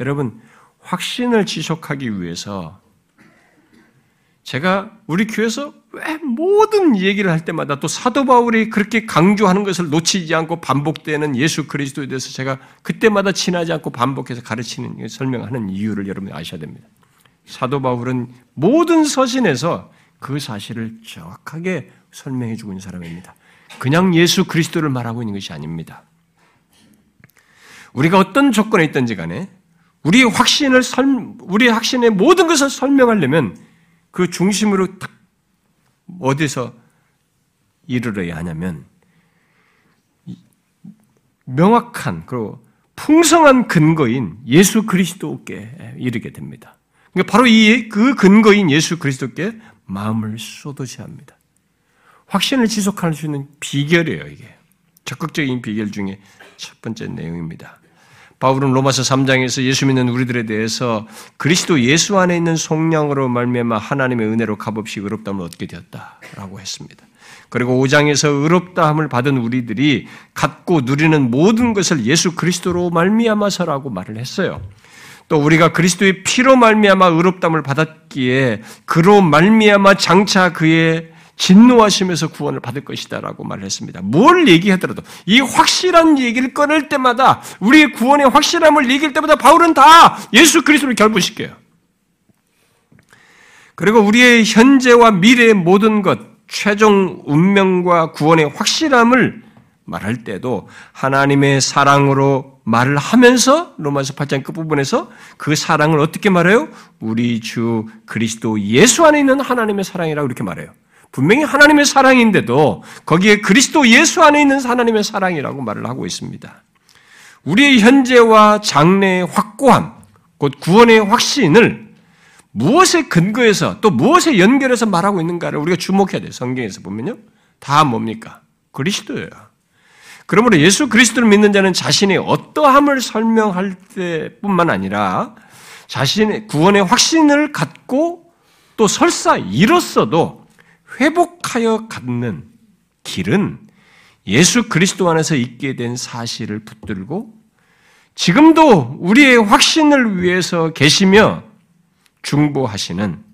여러분, 확신을 지속하기 위해서 제가 우리 교회에서 왜 모든 얘기를 할 때마다 또 사도 바울이 그렇게 강조하는 것을 놓치지 않고 반복되는 예수 그리스도에 대해서 제가 그때마다 지나지 않고 반복해서 가르치는 설명하는 이유를 여러분이 아셔야 됩니다. 사도 바울은 모든 서신에서 그 사실을 정확하게 설명해 주고 있는 사람입니다. 그냥 예수 그리스도를 말하고 있는 것이 아닙니다. 우리가 어떤 조건에 있든지 간에 우리의 확신을 설, 우리의 확신의 모든 것을 설명하려면 그 중심으로 딱 어디서 이르러야 하냐면 명확한 그리고 풍성한 근거인 예수 그리스도께 이르게 됩니다. 그러니까 바로 이 그 근거인 예수 그리스도께 마음을 쏟으셔야 합니다. 확신을 지속할 수 있는 비결이에요, 이게. 적극적인 비결 중에 첫 번째 내용입니다. 바울은 로마서 3장에서 예수 믿는 우리들에 대해서 그리스도 예수 안에 있는 속량으로 말미암아 하나님의 은혜로 값없이 의롭다함을 얻게 되었다라고 했습니다. 그리고 5장에서 의롭다함을 받은 우리들이 갖고 누리는 모든 것을 예수 그리스도로 말미암아서라고 말을 했어요. 또 우리가 그리스도의 피로 말미암아 의롭다함을 받았기에 그로 말미암아 장차 그의 진노하시면서 구원을 받을 것이다라고 말을 했습니다. 뭘 얘기하더라도 이 확실한 얘기를 꺼낼 때마다 우리의 구원의 확실함을 얘기할 때마다 바울은 다 예수 그리스도를 결부시켜요. 그리고 우리의 현재와 미래의 모든 것, 최종 운명과 구원의 확실함을 말할 때도 하나님의 사랑으로 말을 하면서 로마서 8장 끝부분에서 그 사랑을 어떻게 말해요? 우리 주 그리스도 예수 안에 있는 하나님의 사랑이라고 이렇게 말해요. 분명히 하나님의 사랑인데도 거기에 그리스도 예수 안에 있는 하나님의 사랑이라고 말을 하고 있습니다. 우리의 현재와 장래의 확고함, 곧 구원의 확신을 무엇에 근거해서 또 무엇에 연결해서 말하고 있는가를 우리가 주목해야 돼요. 성경에서 보면요. 다 뭡니까? 그리스도예요. 그러므로 예수 그리스도를 믿는 자는 자신의 어떠함을 설명할 때뿐만 아니라 자신의 구원의 확신을 갖고 또 설사 이뤘어도 회복하여 갖는 길은 예수 그리스도 안에서 있게 된 사실을 붙들고 지금도 우리의 확신을 위해서 계시며 중보하시는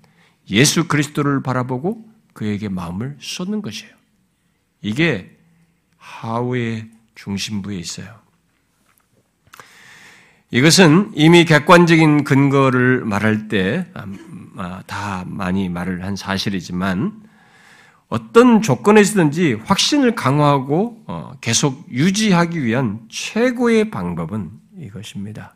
예수 그리스도를 바라보고 그에게 마음을 쏟는 것이에요. 이게 하우의 중심부에 있어요. 이것은 이미 객관적인 근거를 말할 때다 아, 많이 말을 한 사실이지만 어떤 조건에서든지 확신을 강화하고 어, 계속 유지하기 위한 최고의 방법은 이것입니다.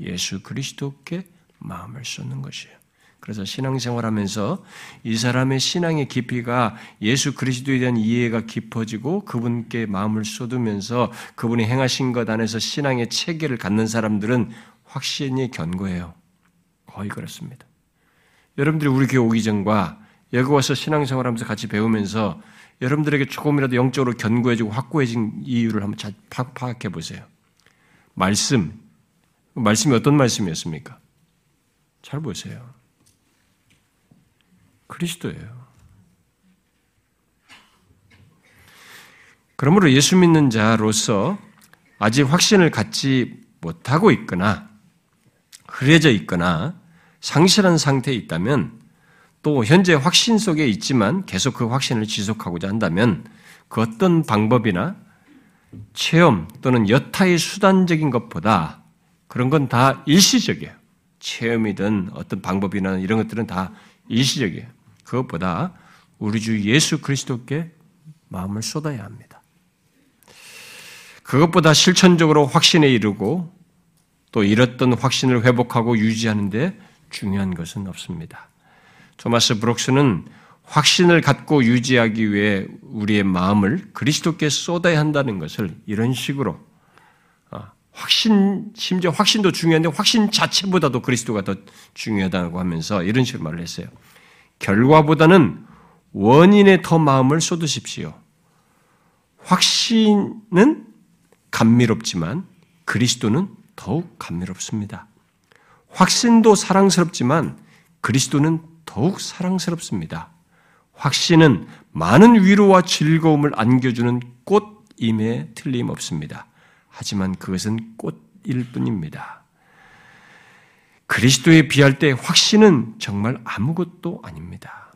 예수 그리스도께 마음을 쏟는 것이에요. 그래서 신앙생활하면서 이 사람의 신앙의 깊이가 예수 그리스도에 대한 이해가 깊어지고 그분께 마음을 쏟으면서 그분이 행하신 것 안에서 신앙의 체계를 갖는 사람들은 확신이 견고해요. 거의 그렇습니다. 여러분들이 우리 교회 오기 전과 여기 와서 신앙생활하면서 같이 배우면서 여러분들에게 조금이라도 영적으로 견고해지고 확고해진 이유를 한번 잘 파악해 보세요. 말씀, 말씀이 어떤 말씀이었습니까? 잘 보세요. 그리스도예요. 그러므로 예수 믿는 자로서 아직 확신을 갖지 못하고 있거나 흐려져 있거나 상실한 상태에 있다면 또 현재 확신 속에 있지만 계속 그 확신을 지속하고자 한다면 그 어떤 방법이나 체험 또는 여타의 수단적인 것보다 그런 건 다 일시적이에요. 체험이든 어떤 방법이나 이런 것들은 다 일시적이에요. 그것보다 우리 주 예수 그리스도께 마음을 쏟아야 합니다. 그것보다 실천적으로 확신에 이르고 또 잃었던 확신을 회복하고 유지하는데 중요한 것은 없습니다. 토마스 브록스는 확신을 갖고 유지하기 위해 우리의 마음을 그리스도께 쏟아야 한다는 것을 이런 식으로 어, 확신 심지어 확신도 중요한데 확신 자체보다도 그리스도가 더 중요하다고 하면서 이런 식으로 말을 했어요. 결과보다는 원인에 더 마음을 쏟으십시오. 확신은 감미롭지만 그리스도는 더욱 감미롭습니다. 확신도 사랑스럽지만 그리스도는 더욱 사랑스럽습니다. 확신은 많은 위로와 즐거움을 안겨주는 꽃임에 틀림없습니다. 하지만 그것은 꽃일 뿐입니다. 그리스도에 비할 때 확신은 정말 아무것도 아닙니다.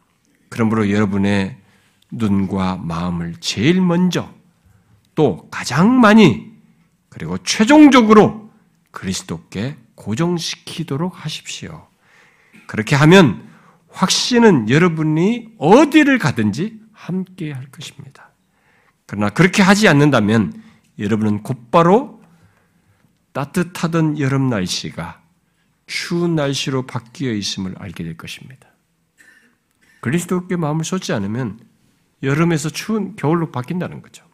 그러므로 여러분의 눈과 마음을 제일 먼저 또 가장 많이 그리고 최종적으로 그리스도께 고정시키도록 하십시오. 그렇게 하면 확신은 여러분이 어디를 가든지 함께 할 것입니다. 그러나 그렇게 하지 않는다면 여러분은 곧바로 따뜻하던 여름 날씨가 추운 날씨로 바뀌어 있음을 알게 될 것입니다. 그리스도께 마음을 쏟지 않으면 여름에서 추운 겨울로 바뀐다는 거죠.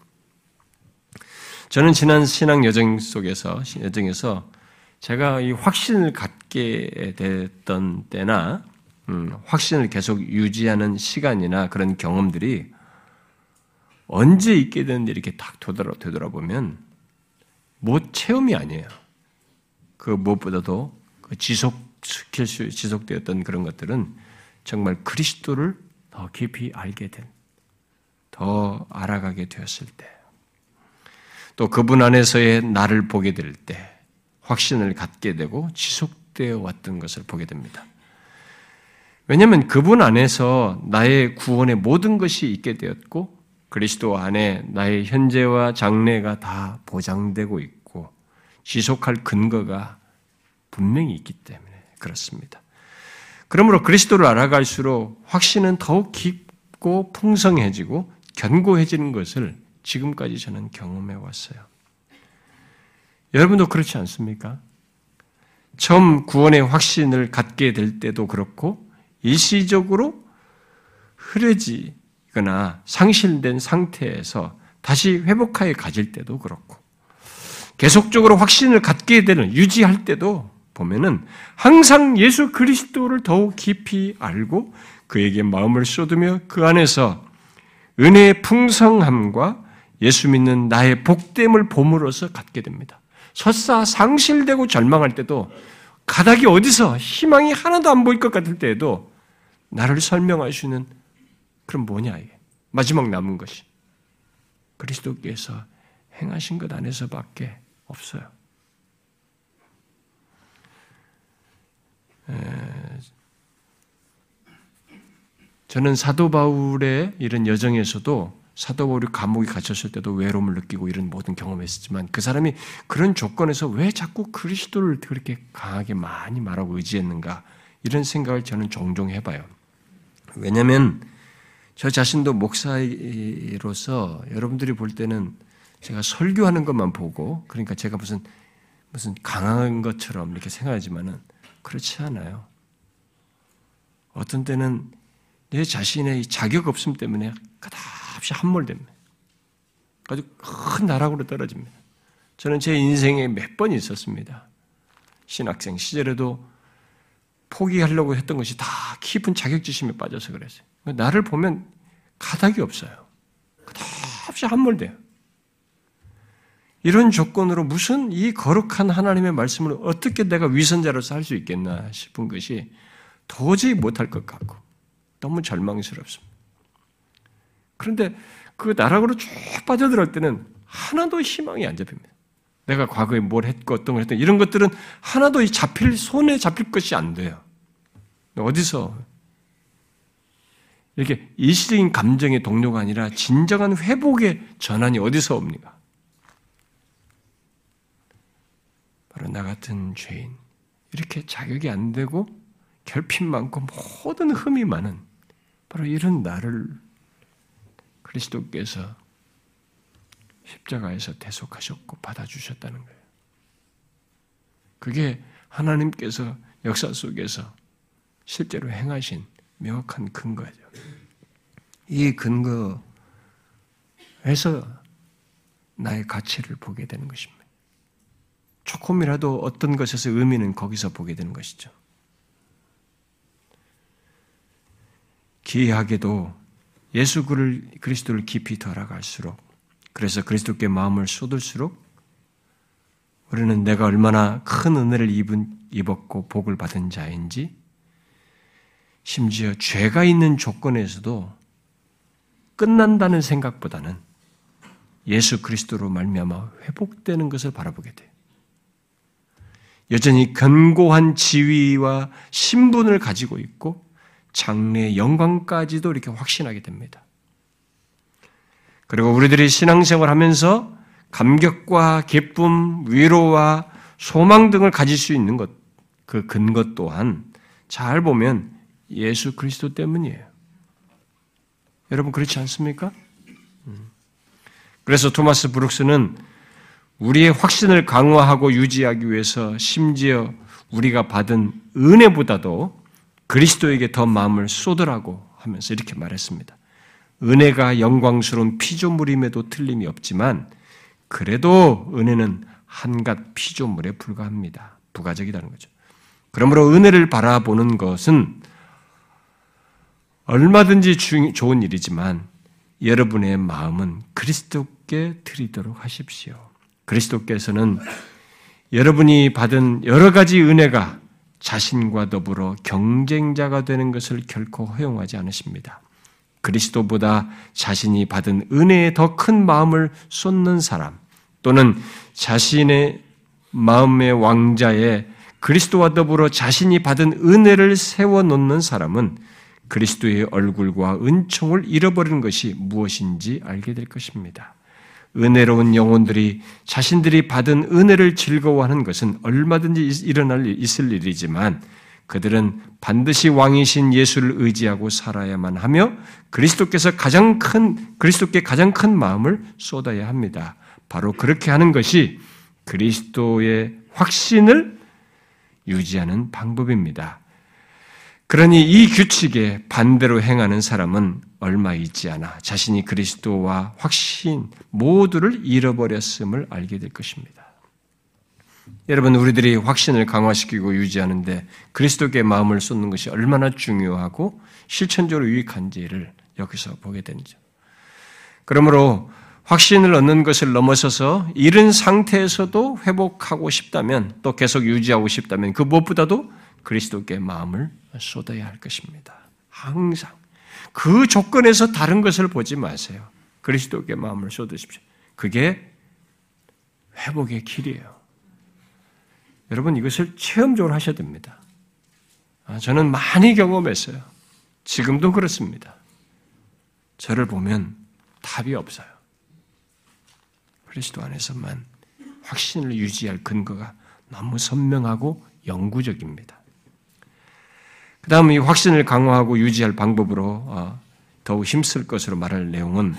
저는 지난 신앙 여정 속에서 여정에서 제가 이 확신을 갖게 됐던 때나 음, 확신을 계속 유지하는 시간이나 그런 경험들이 언제 있게 되는지 이렇게 딱 되돌아, 되돌아보면 뭐 체험이 아니에요. 그 무엇보다도 그 지속시킬 수, 지속되었던 그런 것들은 정말 그리스도를 더 깊이 알게 된, 더 알아가게 되었을 때, 또 그분 안에서의 나를 보게 될 때, 확신을 갖게 되고 지속되어 왔던 것을 보게 됩니다. 왜냐하면 그분 안에서 나의 구원의 모든 것이 있게 되었고 그리스도 안에 나의 현재와 장래가 다 보장되고 있고 지속할 근거가 분명히 있기 때문에 그렇습니다. 그러므로 그리스도를 알아갈수록 확신은 더욱 깊고 풍성해지고 견고해지는 것을 지금까지 저는 경험해 왔어요. 여러분도 그렇지 않습니까? 처음 구원의 확신을 갖게 될 때도 그렇고 일시적으로 흐려지거나 상실된 상태에서 다시 회복하여 가질 때도 그렇고 계속적으로 확신을 갖게 되는 유지할 때도 보면은 항상 예수 그리스도를 더욱 깊이 알고 그에게 마음을 쏟으며 그 안에서 은혜의 풍성함과 예수 믿는 나의 복됨을 봄으로써 갖게 됩니다. 설사 상실되고 절망할 때도 가닥이 어디서 희망이 하나도 안 보일 것 같을 때에도 나를 설명할 수 있는 그럼 뭐냐 이게 마지막 남은 것이 그리스도께서 행하신 것 안에서밖에 없어요. 저는 사도 바울의 이런 여정에서도 사도 바울이 감옥에 갇혔을 때도 외로움을 느끼고 이런 모든 경험했었지만 그 사람이 그런 조건에서 왜 자꾸 그리스도를 그렇게 강하게 많이 말하고 의지했는가 이런 생각을 저는 종종 해봐요. 왜냐하면 저 자신도 목사로서 여러분들이 볼 때는 제가 설교하는 것만 보고 그러니까 제가 무슨 무슨 강한 것처럼 이렇게 생각하지만은 그렇지 않아요. 어떤 때는 내 자신의 자격 없음 때문에 끝없이 함몰됩니다. 아주 큰 나락으로 떨어집니다. 저는 제 인생에 몇 번 있었습니다. 신학생 시절에도 포기하려고 했던 것이 다 깊은 자격지심에 빠져서 그랬어요. 나를 보면 가닥이 없어요. 끝없이 함몰돼요. 이런 조건으로 무슨 이 거룩한 하나님의 말씀을 어떻게 내가 위선자로서 할 수 있겠나 싶은 것이 도저히 못할 것 같고 너무 절망스럽습니다. 그런데 그 나락으로 쭉 빠져들을 때는 하나도 희망이 안 잡힙니다. 내가 과거에 뭘 했고 어떤 걸 했던 이런 것들은 하나도 잡힐 손에 잡힐 것이 안 돼요. 어디서 이렇게 일시적인 감정의 동료가 아니라 진정한 회복의 전환이 어디서 옵니까? 바로 나 같은 죄인 이렇게 자격이 안 되고 결핍 많고 모든 흠이 많은 바로 이런 나를 그리스도께서 십자가에서 대속하셨고 받아주셨다는 거예요. 그게 하나님께서 역사 속에서 실제로 행하신 명확한 근거죠. 이 근거에서 나의 가치를 보게 되는 것입니다. 조금이라도 어떤 것에서 의미는 거기서 보게 되는 것이죠. 기이하게도 예수 그리스도를 깊이 더 알아갈수록 그래서 그리스도께 마음을 쏟을수록 우리는 내가 얼마나 큰 은혜를 입은, 입었고 복을 받은 자인지 심지어 죄가 있는 조건에서도 끝난다는 생각보다는 예수 그리스도로 말미암아 회복되는 것을 바라보게 돼요. 여전히 견고한 지위와 신분을 가지고 있고 장래 영광까지도 이렇게 확신하게 됩니다. 그리고 우리들이 신앙생활 하면서 감격과 기쁨, 위로와 소망 등을 가질 수 있는 것, 그 근거 또한 잘 보면 예수 그리스도 때문이에요. 여러분 그렇지 않습니까? 음. 그래서 토마스 브룩스는 우리의 확신을 강화하고 유지하기 위해서 심지어 우리가 받은 은혜보다도 그리스도에게 더 마음을 쏟으라고 하면서 이렇게 말했습니다. 은혜가 영광스러운 피조물임에도 틀림이 없지만 그래도 은혜는 한갓 피조물에 불과합니다. 부가적이라는 거죠. 그러므로 은혜를 바라보는 것은 얼마든지 좋은 일이지만 여러분의 마음은 그리스도께 드리도록 하십시오. 그리스도께서는 여러분이 받은 여러 가지 은혜가 자신과 더불어 경쟁자가 되는 것을 결코 허용하지 않으십니다. 그리스도보다 자신이 받은 은혜에 더 큰 마음을 쏟는 사람 또는 자신의 마음의 왕자에 그리스도와 더불어 자신이 받은 은혜를 세워 놓는 사람은 그리스도의 얼굴과 은총을 잃어버리는 것이 무엇인지 알게 될 것입니다. 은혜로운 영혼들이 자신들이 받은 은혜를 즐거워하는 것은 얼마든지 일어날 있을 일이지만 그들은 반드시 왕이신 예수를 의지하고 살아야만 하며 그리스도께서 가장 큰 그리스도께 가장 큰 마음을 쏟아야 합니다. 바로 그렇게 하는 것이 그리스도의 확신을 유지하는 방법입니다. 그러니 이 규칙에 반대로 행하는 사람은 얼마 있지 않아 자신이 그리스도와 확신 모두를 잃어버렸음을 알게 될 것입니다. 여러분, 우리들이 확신을 강화시키고 유지하는데 그리스도께 마음을 쏟는 것이 얼마나 중요하고 실천적으로 유익한지를 여기서 보게 되죠. 그러므로 확신을 얻는 것을 넘어서서 이런 상태에서도 회복하고 싶다면 또 계속 유지하고 싶다면 그 무엇보다도 그리스도께 마음을 쏟아야 할 것입니다. 항상 그 조건에서 다른 것을 보지 마세요. 그리스도께 마음을 쏟으십시오. 그게 회복의 길이에요. 여러분 이것을 체험적으로 하셔야 됩니다. 아, 저는 많이 경험했어요. 지금도 그렇습니다. 저를 보면 답이 없어요. 그리스도 안에서만 확신을 유지할 근거가 너무 선명하고 영구적입니다. 그 다음 이 확신을 강화하고 유지할 방법으로 어, 더욱 힘쓸 것으로 말할 내용은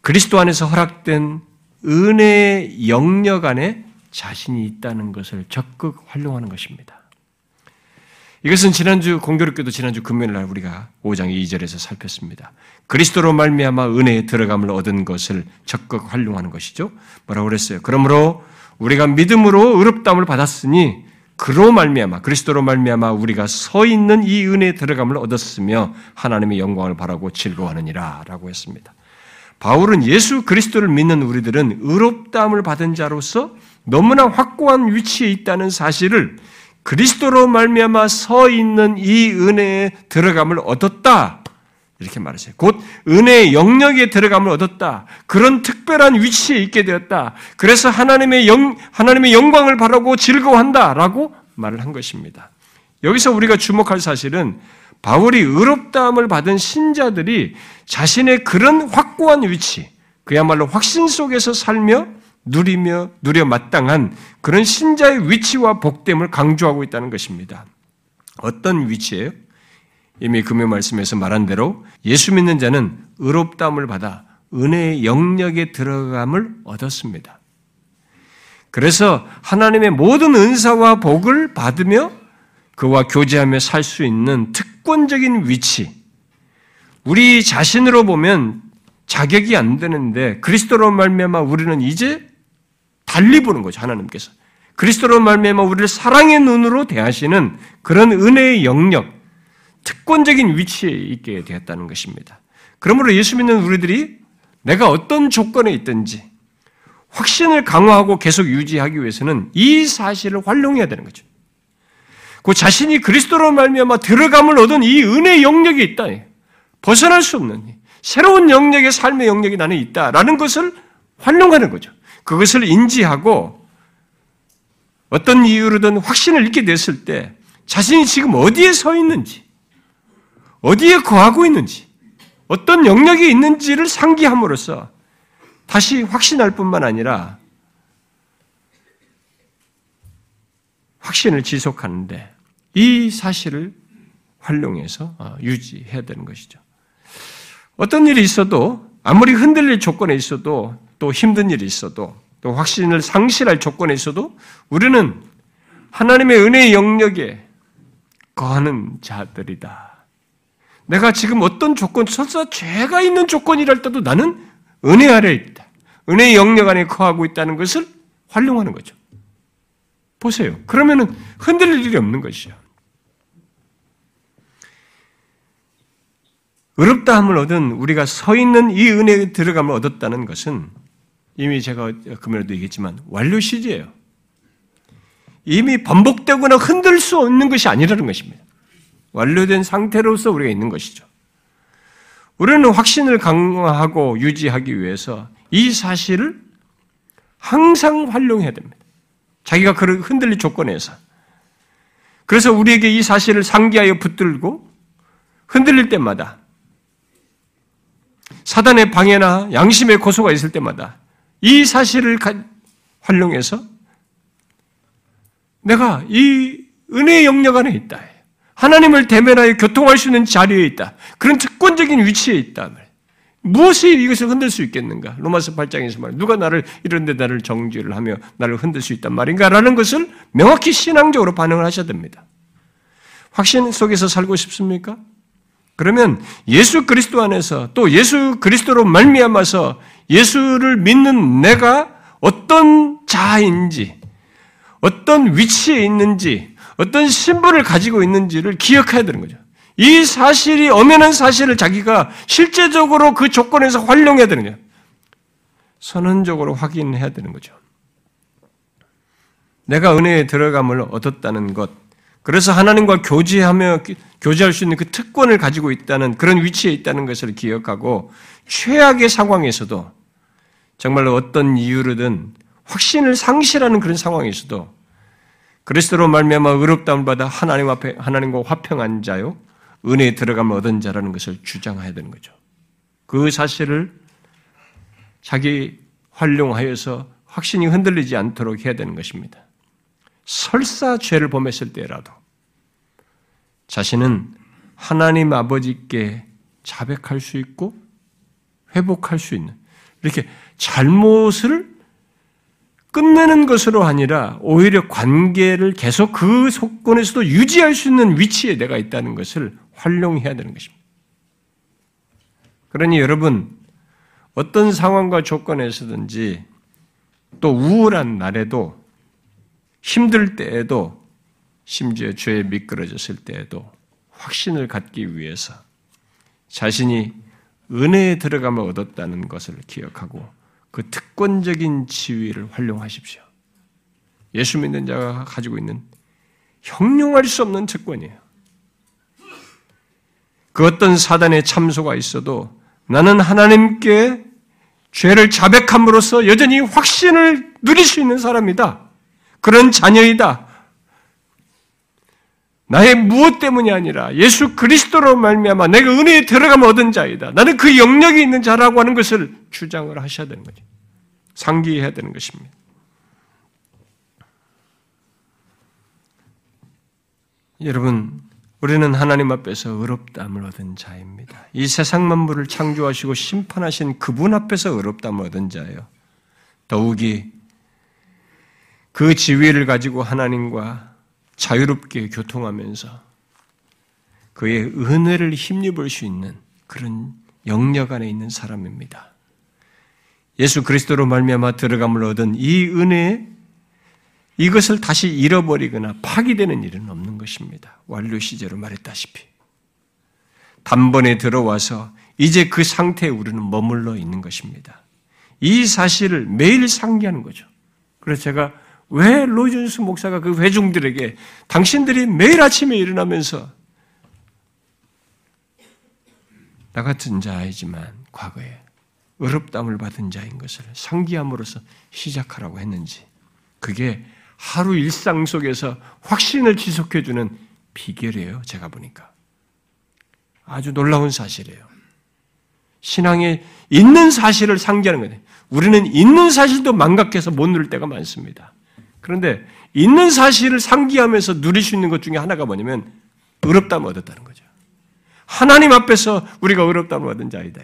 그리스도 안에서 허락된 은혜의 영역 안에 자신이 있다는 것을 적극 활용하는 것입니다. 이것은 지난주 공교롭게도 지난주 금요일 날 우리가 5장 2절에서 살폈습니다. 그리스도로 말미암아 은혜에 들어감을 얻은 것을 적극 활용하는 것이죠. 뭐라고 그랬어요? 그러므로 우리가 믿음으로 의롭다함을 받았으니 그로 말미암아 그리스도로 말미암아 우리가 서 있는 이 은혜에 들어감을 얻었으며 하나님의 영광을 바라고 즐거워하느니라라고 했습니다. 바울은 예수 그리스도를 믿는 우리들은 의롭다함을 받은 자로서 너무나 확고한 위치에 있다는 사실을 그리스도로 말미암아 서 있는 이 은혜에 들어감을 얻었다. 이렇게 말하세요. 곧 은혜의 영역에 들어감을 얻었다. 그런 특별한 위치에 있게 되었다. 그래서 하나님의 영, 하나님의 영광을 바라고 즐거워한다라고 말을 한 것입니다. 여기서 우리가 주목할 사실은 바울이 의롭다함을 받은 신자들이 자신의 그런 확고한 위치, 그야말로 확신 속에서 살며 누리며 누려 마땅한 그런 신자의 위치와 복됨을 강조하고 있다는 것입니다. 어떤 위치예요? 이미 금요 말씀에서 말한 대로 예수 믿는 자는 의롭다함을 받아 은혜의 영역에 들어감을 얻었습니다. 그래서 하나님의 모든 은사와 복을 받으며 그와 교제하며 살 수 있는 특권적인 위치. 우리 자신으로 보면 자격이 안 되는데 그리스도로 말미암아 우리는 이제 달리 보는 거죠 하나님께서 그리스도로 말미암아 우리를 사랑의 눈으로 대하시는 그런 은혜의 영역, 특권적인 위치에 있게 되었다는 것입니다. 그러므로 예수 믿는 우리들이 내가 어떤 조건에 있든지 확신을 강화하고 계속 유지하기 위해서는 이 사실을 활용해야 되는 거죠. 그 자신이 그리스도로 말미암아 들어감을 얻은 이 은혜 영역이 있다. 벗어날 수 없는 새로운 영역의 삶의 영역이 나는 있다라는 것을 활용하는 거죠. 그것을 인지하고 어떤 이유로든 확신을 잃게 됐을 때 자신이 지금 어디에 서 있는지, 어디에 거하고 있는지, 어떤 영역이 있는지를 상기함으로써 다시 확신할 뿐만 아니라 확신을 지속하는데 이 사실을 활용해서 어, 유지해야 되는 것이죠. 어떤 일이 있어도 아무리 흔들릴 조건에 있어도 또 힘든 일이 있어도 또 확신을 상실할 조건에 있어도 우리는 하나님의 은혜의 영역에 거하는 자들이다. 내가 지금 어떤 조건, 설사 죄가 있는 조건이랄 때도 나는 은혜 아래 있다. 은혜의 영역 안에 거하고 있다는 것을 활용하는 거죠. 보세요. 그러면은 흔들릴 일이 없는 것이죠. 의롭다함을 얻은 우리가 서 있는 이 은혜에 들어감을 얻었다는 것은 이미 제가 금요일도 얘기했지만 완료 시제예요. 이미 반복되거나 흔들 수 없는 것이 아니라는 것입니다. 완료된 상태로서 우리가 있는 것이죠. 우리는 확신을 강화하고 유지하기 위해서 이 사실을 항상 활용해야 됩니다. 자기가 그런 흔들릴 조건에서. 그래서 우리에게 이 사실을 상기하여 붙들고 흔들릴 때마다 사단의 방해나 양심의 고소가 있을 때마다 이 사실을 활용해서 내가 이 은혜의 영역 안에 있다. 하나님을 대면하여 교통할 수 있는 자리에 있다. 그런 특권적인 위치에 있다. 무엇이 이것을 흔들 수 있겠는가? 로마서 8장에서 말 누가 나를 이런데 나를 정죄를 하며 나를 흔들 수 있단 말인가? 라는 것을 명확히 신앙적으로 반응을 하셔야 됩니다. 확신 속에서 살고 싶습니까? 그러면 예수 그리스도 안에서 또 예수 그리스도로 말미암아서 예수를 믿는 내가 어떤 자인지, 어떤 위치에 있는지, 어떤 신분을 가지고 있는지를 기억해야 되는 거죠. 이 사실이 엄연한 사실을 자기가 실제적으로 그 조건에서 활용해야 되는 거예요. 선언적으로 확인해야 되는 거죠. 내가 은혜에 들어감을 얻었다는 것, 그래서 하나님과 교제하며 교제할 수 있는 그 특권을 가지고 있다는 그런 위치에 있다는 것을 기억하고 최악의 상황에서도 정말로 어떤 이유로든 확신을 상실하는 그런 상황에서도 그리스도로 말미암아 의롭다움을 받아 하나님 앞에 하나님과 화평한 자요 은혜에 들어가면 얻은 자라는 것을 주장해야 되는 거죠. 그 사실을 자기 활용하여서 확신이 흔들리지 않도록 해야 되는 것입니다. 설사 죄를 범했을 때라도 자신은 하나님 아버지께 자백할 수 있고 회복할 수 있는 이렇게 잘못을 끝내는 것으로 아니라 오히려 관계를 계속 그 속건에서도 유지할 수 있는 위치에 내가 있다는 것을 활용해야 되는 것입니다. 그러니 여러분 어떤 상황과 조건에서든지 또 우울한 날에도 힘들 때에도 심지어 죄에 미끄러졌을 때에도 확신을 갖기 위해서 자신이 은혜에 들어감을 얻었다는 것을 기억하고 그 특권적인 지위를 활용하십시오. 예수 믿는 자가 가지고 있는 형용할 수 없는 특권이에요. 그 어떤 사단의 참소가 있어도 나는 하나님께 죄를 자백함으로써 여전히 확신을 누릴 수 있는 사람이다. 그런 자녀이다. 나의 무엇 때문이 아니라 예수 그리스도로 말미암아 내가 은혜에 들어가면 얻은 자이다. 나는 그 영역이 있는 자라고 하는 것을 주장을 하셔야 되는 거죠. 상기해야 되는 것입니다. 여러분, 우리는 하나님 앞에서 의롭다함을 얻은 자입니다. 이 세상 만물을 창조하시고 심판하신 그분 앞에서 의롭다함을 얻은 자예요. 더욱이 그 지위를 가지고 하나님과 자유롭게 교통하면서 그의 은혜를 힘입을 수 있는 그런 영역 안에 있는 사람입니다. 예수 그리스도로 말미암아 들어감을 얻은 이 은혜 이것을 다시 잃어버리거나 파기되는 일은 없는 것입니다. 완료 시제로 말했다시피. 단번에 들어와서 이제 그 상태에 우리는 머물러 있는 것입니다. 이 사실을 매일 상기하는 거죠. 그래서 제가 왜 로이존스 목사가 그 회중들에게 당신들이 매일 아침에 일어나면서 나 같은 자이지만 과거에 어렵담을 받은 자인 것을 상기함으로써 시작하라고 했는지 그게 하루 일상 속에서 확신을 지속해주는 비결이에요. 제가 보니까. 아주 놀라운 사실이에요. 신앙에 있는 사실을 상기하는 거예요. 우리는 있는 사실도 망각해서 못 누릴 때가 많습니다. 그런데 있는 사실을 상기하면서 누릴 수 있는 것 중에 하나가 뭐냐면 어렵다면 얻었다는 거죠. 하나님 앞에서 우리가 어렵다면 얻은 자이다.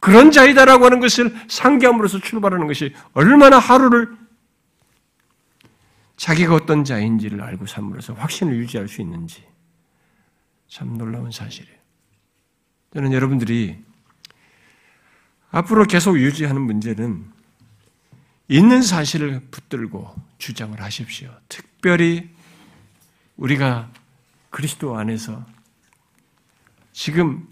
그런 자이다라고 하는 것을 상기함으로써 출발하는 것이 얼마나 하루를 자기가 어떤 자인지를 알고 삶으로써 확신을 유지할 수 있는지 참 놀라운 사실이에요. 저는 여러분들이 앞으로 계속 유지하는 문제는 있는 사실을 붙들고 주장을 하십시오. 특별히 우리가 그리스도 안에서 지금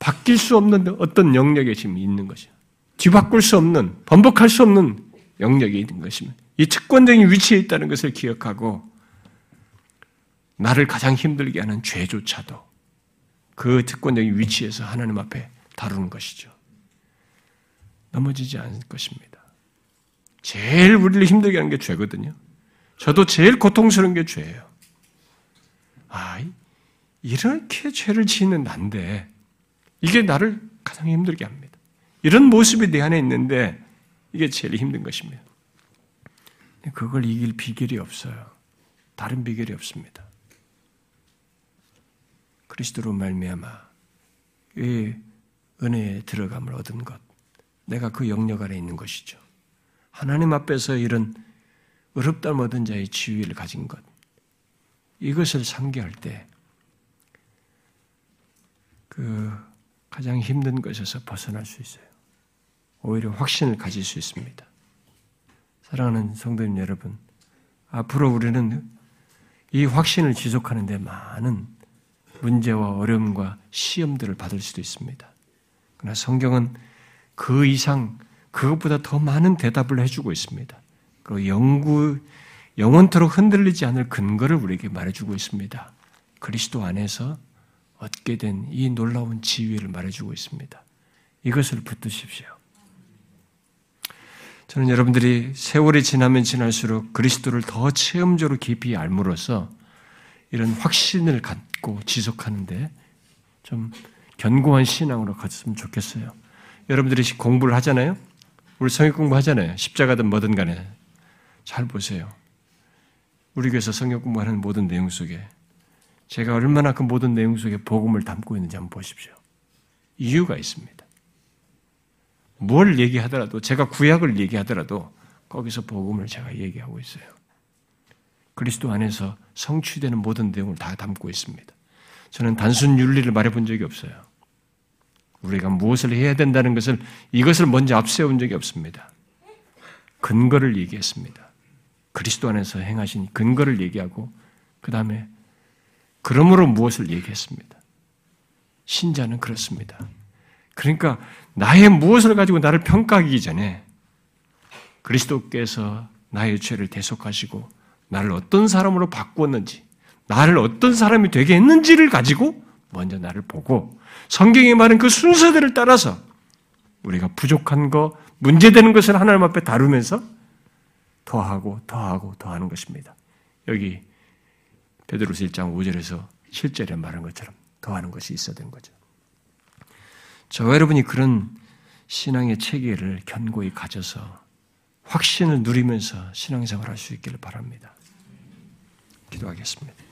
바뀔 수 없는 어떤 영역에 지금 있는 것이요. 뒤바꿀 수 없는, 번복할 수 없는 영역에 있는 것입니다. 이 특권적인 위치에 있다는 것을 기억하고 나를 가장 힘들게 하는 죄조차도 그 특권적인 위치에서 하나님 앞에 다루는 것이죠. 넘어지지 않을 것입니다. 제일 우리를 힘들게 하는 게 죄거든요. 저도 제일 고통스러운 게 죄예요. 아, 이렇게 죄를 짓는 난데 이게 나를 가장 힘들게 합니다. 이런 모습이 내 안에 있는데 이게 제일 힘든 것입니다. 그걸 이길 비결이 없어요. 다른 비결이 없습니다. 그리스도로 말미암아 이 은혜에 들어감을 얻은 것, 내가 그 영역 아래 있는 것이죠. 하나님 앞에서 이런 어렵다을 얻은 자의 지위를 가진 것, 이것을 상기할 때, 그 가장 힘든 것에서 벗어날 수 있어요. 오히려 확신을 가질 수 있습니다. 사랑하는 성도님 여러분, 앞으로 우리는 이 확신을 지속하는 데 많은 문제와 어려움과 시험들을 받을 수도 있습니다. 그러나 성경은 그 이상, 그것보다 더 많은 대답을 해주고 있습니다. 그 영구, 영원토록 흔들리지 않을 근거를 우리에게 말해주고 있습니다. 그리스도 안에서 얻게 된 이 놀라운 지위를 말해주고 있습니다. 이것을 붙드십시오. 저는 여러분들이 세월이 지나면 지날수록 그리스도를 더 체험적으로 깊이 알므로써 이런 확신을 갖고 지속하는데 좀 견고한 신앙으로 갔으면 좋겠어요. 여러분들이 공부를 하잖아요? 우리 성경 공부 하잖아요. 십자가든 뭐든 간에. 잘 보세요. 우리 교회에서 성경 공부하는 모든 내용 속에 제가 얼마나 그 모든 내용 속에 복음을 담고 있는지 한번 보십시오. 이유가 있습니다. 뭘 얘기하더라도 제가 구약을 얘기하더라도 거기서 복음을 제가 얘기하고 있어요. 그리스도 안에서 성취되는 모든 내용을 다 담고 있습니다. 저는 단순 윤리를 말해본 적이 없어요. 우리가 무엇을 해야 된다는 것을 이것을 먼저 앞세운 적이 없습니다. 근거를 얘기했습니다. 그리스도 안에서 행하신 근거를 얘기하고 그 다음에 그러므로 무엇을 얘기했습니다. 신자는 그렇습니다. 그러니까 나의 무엇을 가지고 나를 평가하기 전에 그리스도께서 나의 죄를 대속하시고 나를 어떤 사람으로 바꾸었는지, 나를 어떤 사람이 되게 했는지를 가지고 먼저 나를 보고 성경이 말한 그 순서대를 따라서 우리가 부족한 거, 문제되는 것을 하나님 앞에 다루면서 더하고 더하고 더하는 것입니다. 여기 베드로스 1장 5절에서 7절에 말한 것처럼 더하는 것이 있어야 되는 거죠. 저와 여러분이 그런 신앙의 체계를 견고히 가져서 확신을 누리면서 신앙생활 할 수 있기를 바랍니다. 기도하겠습니다.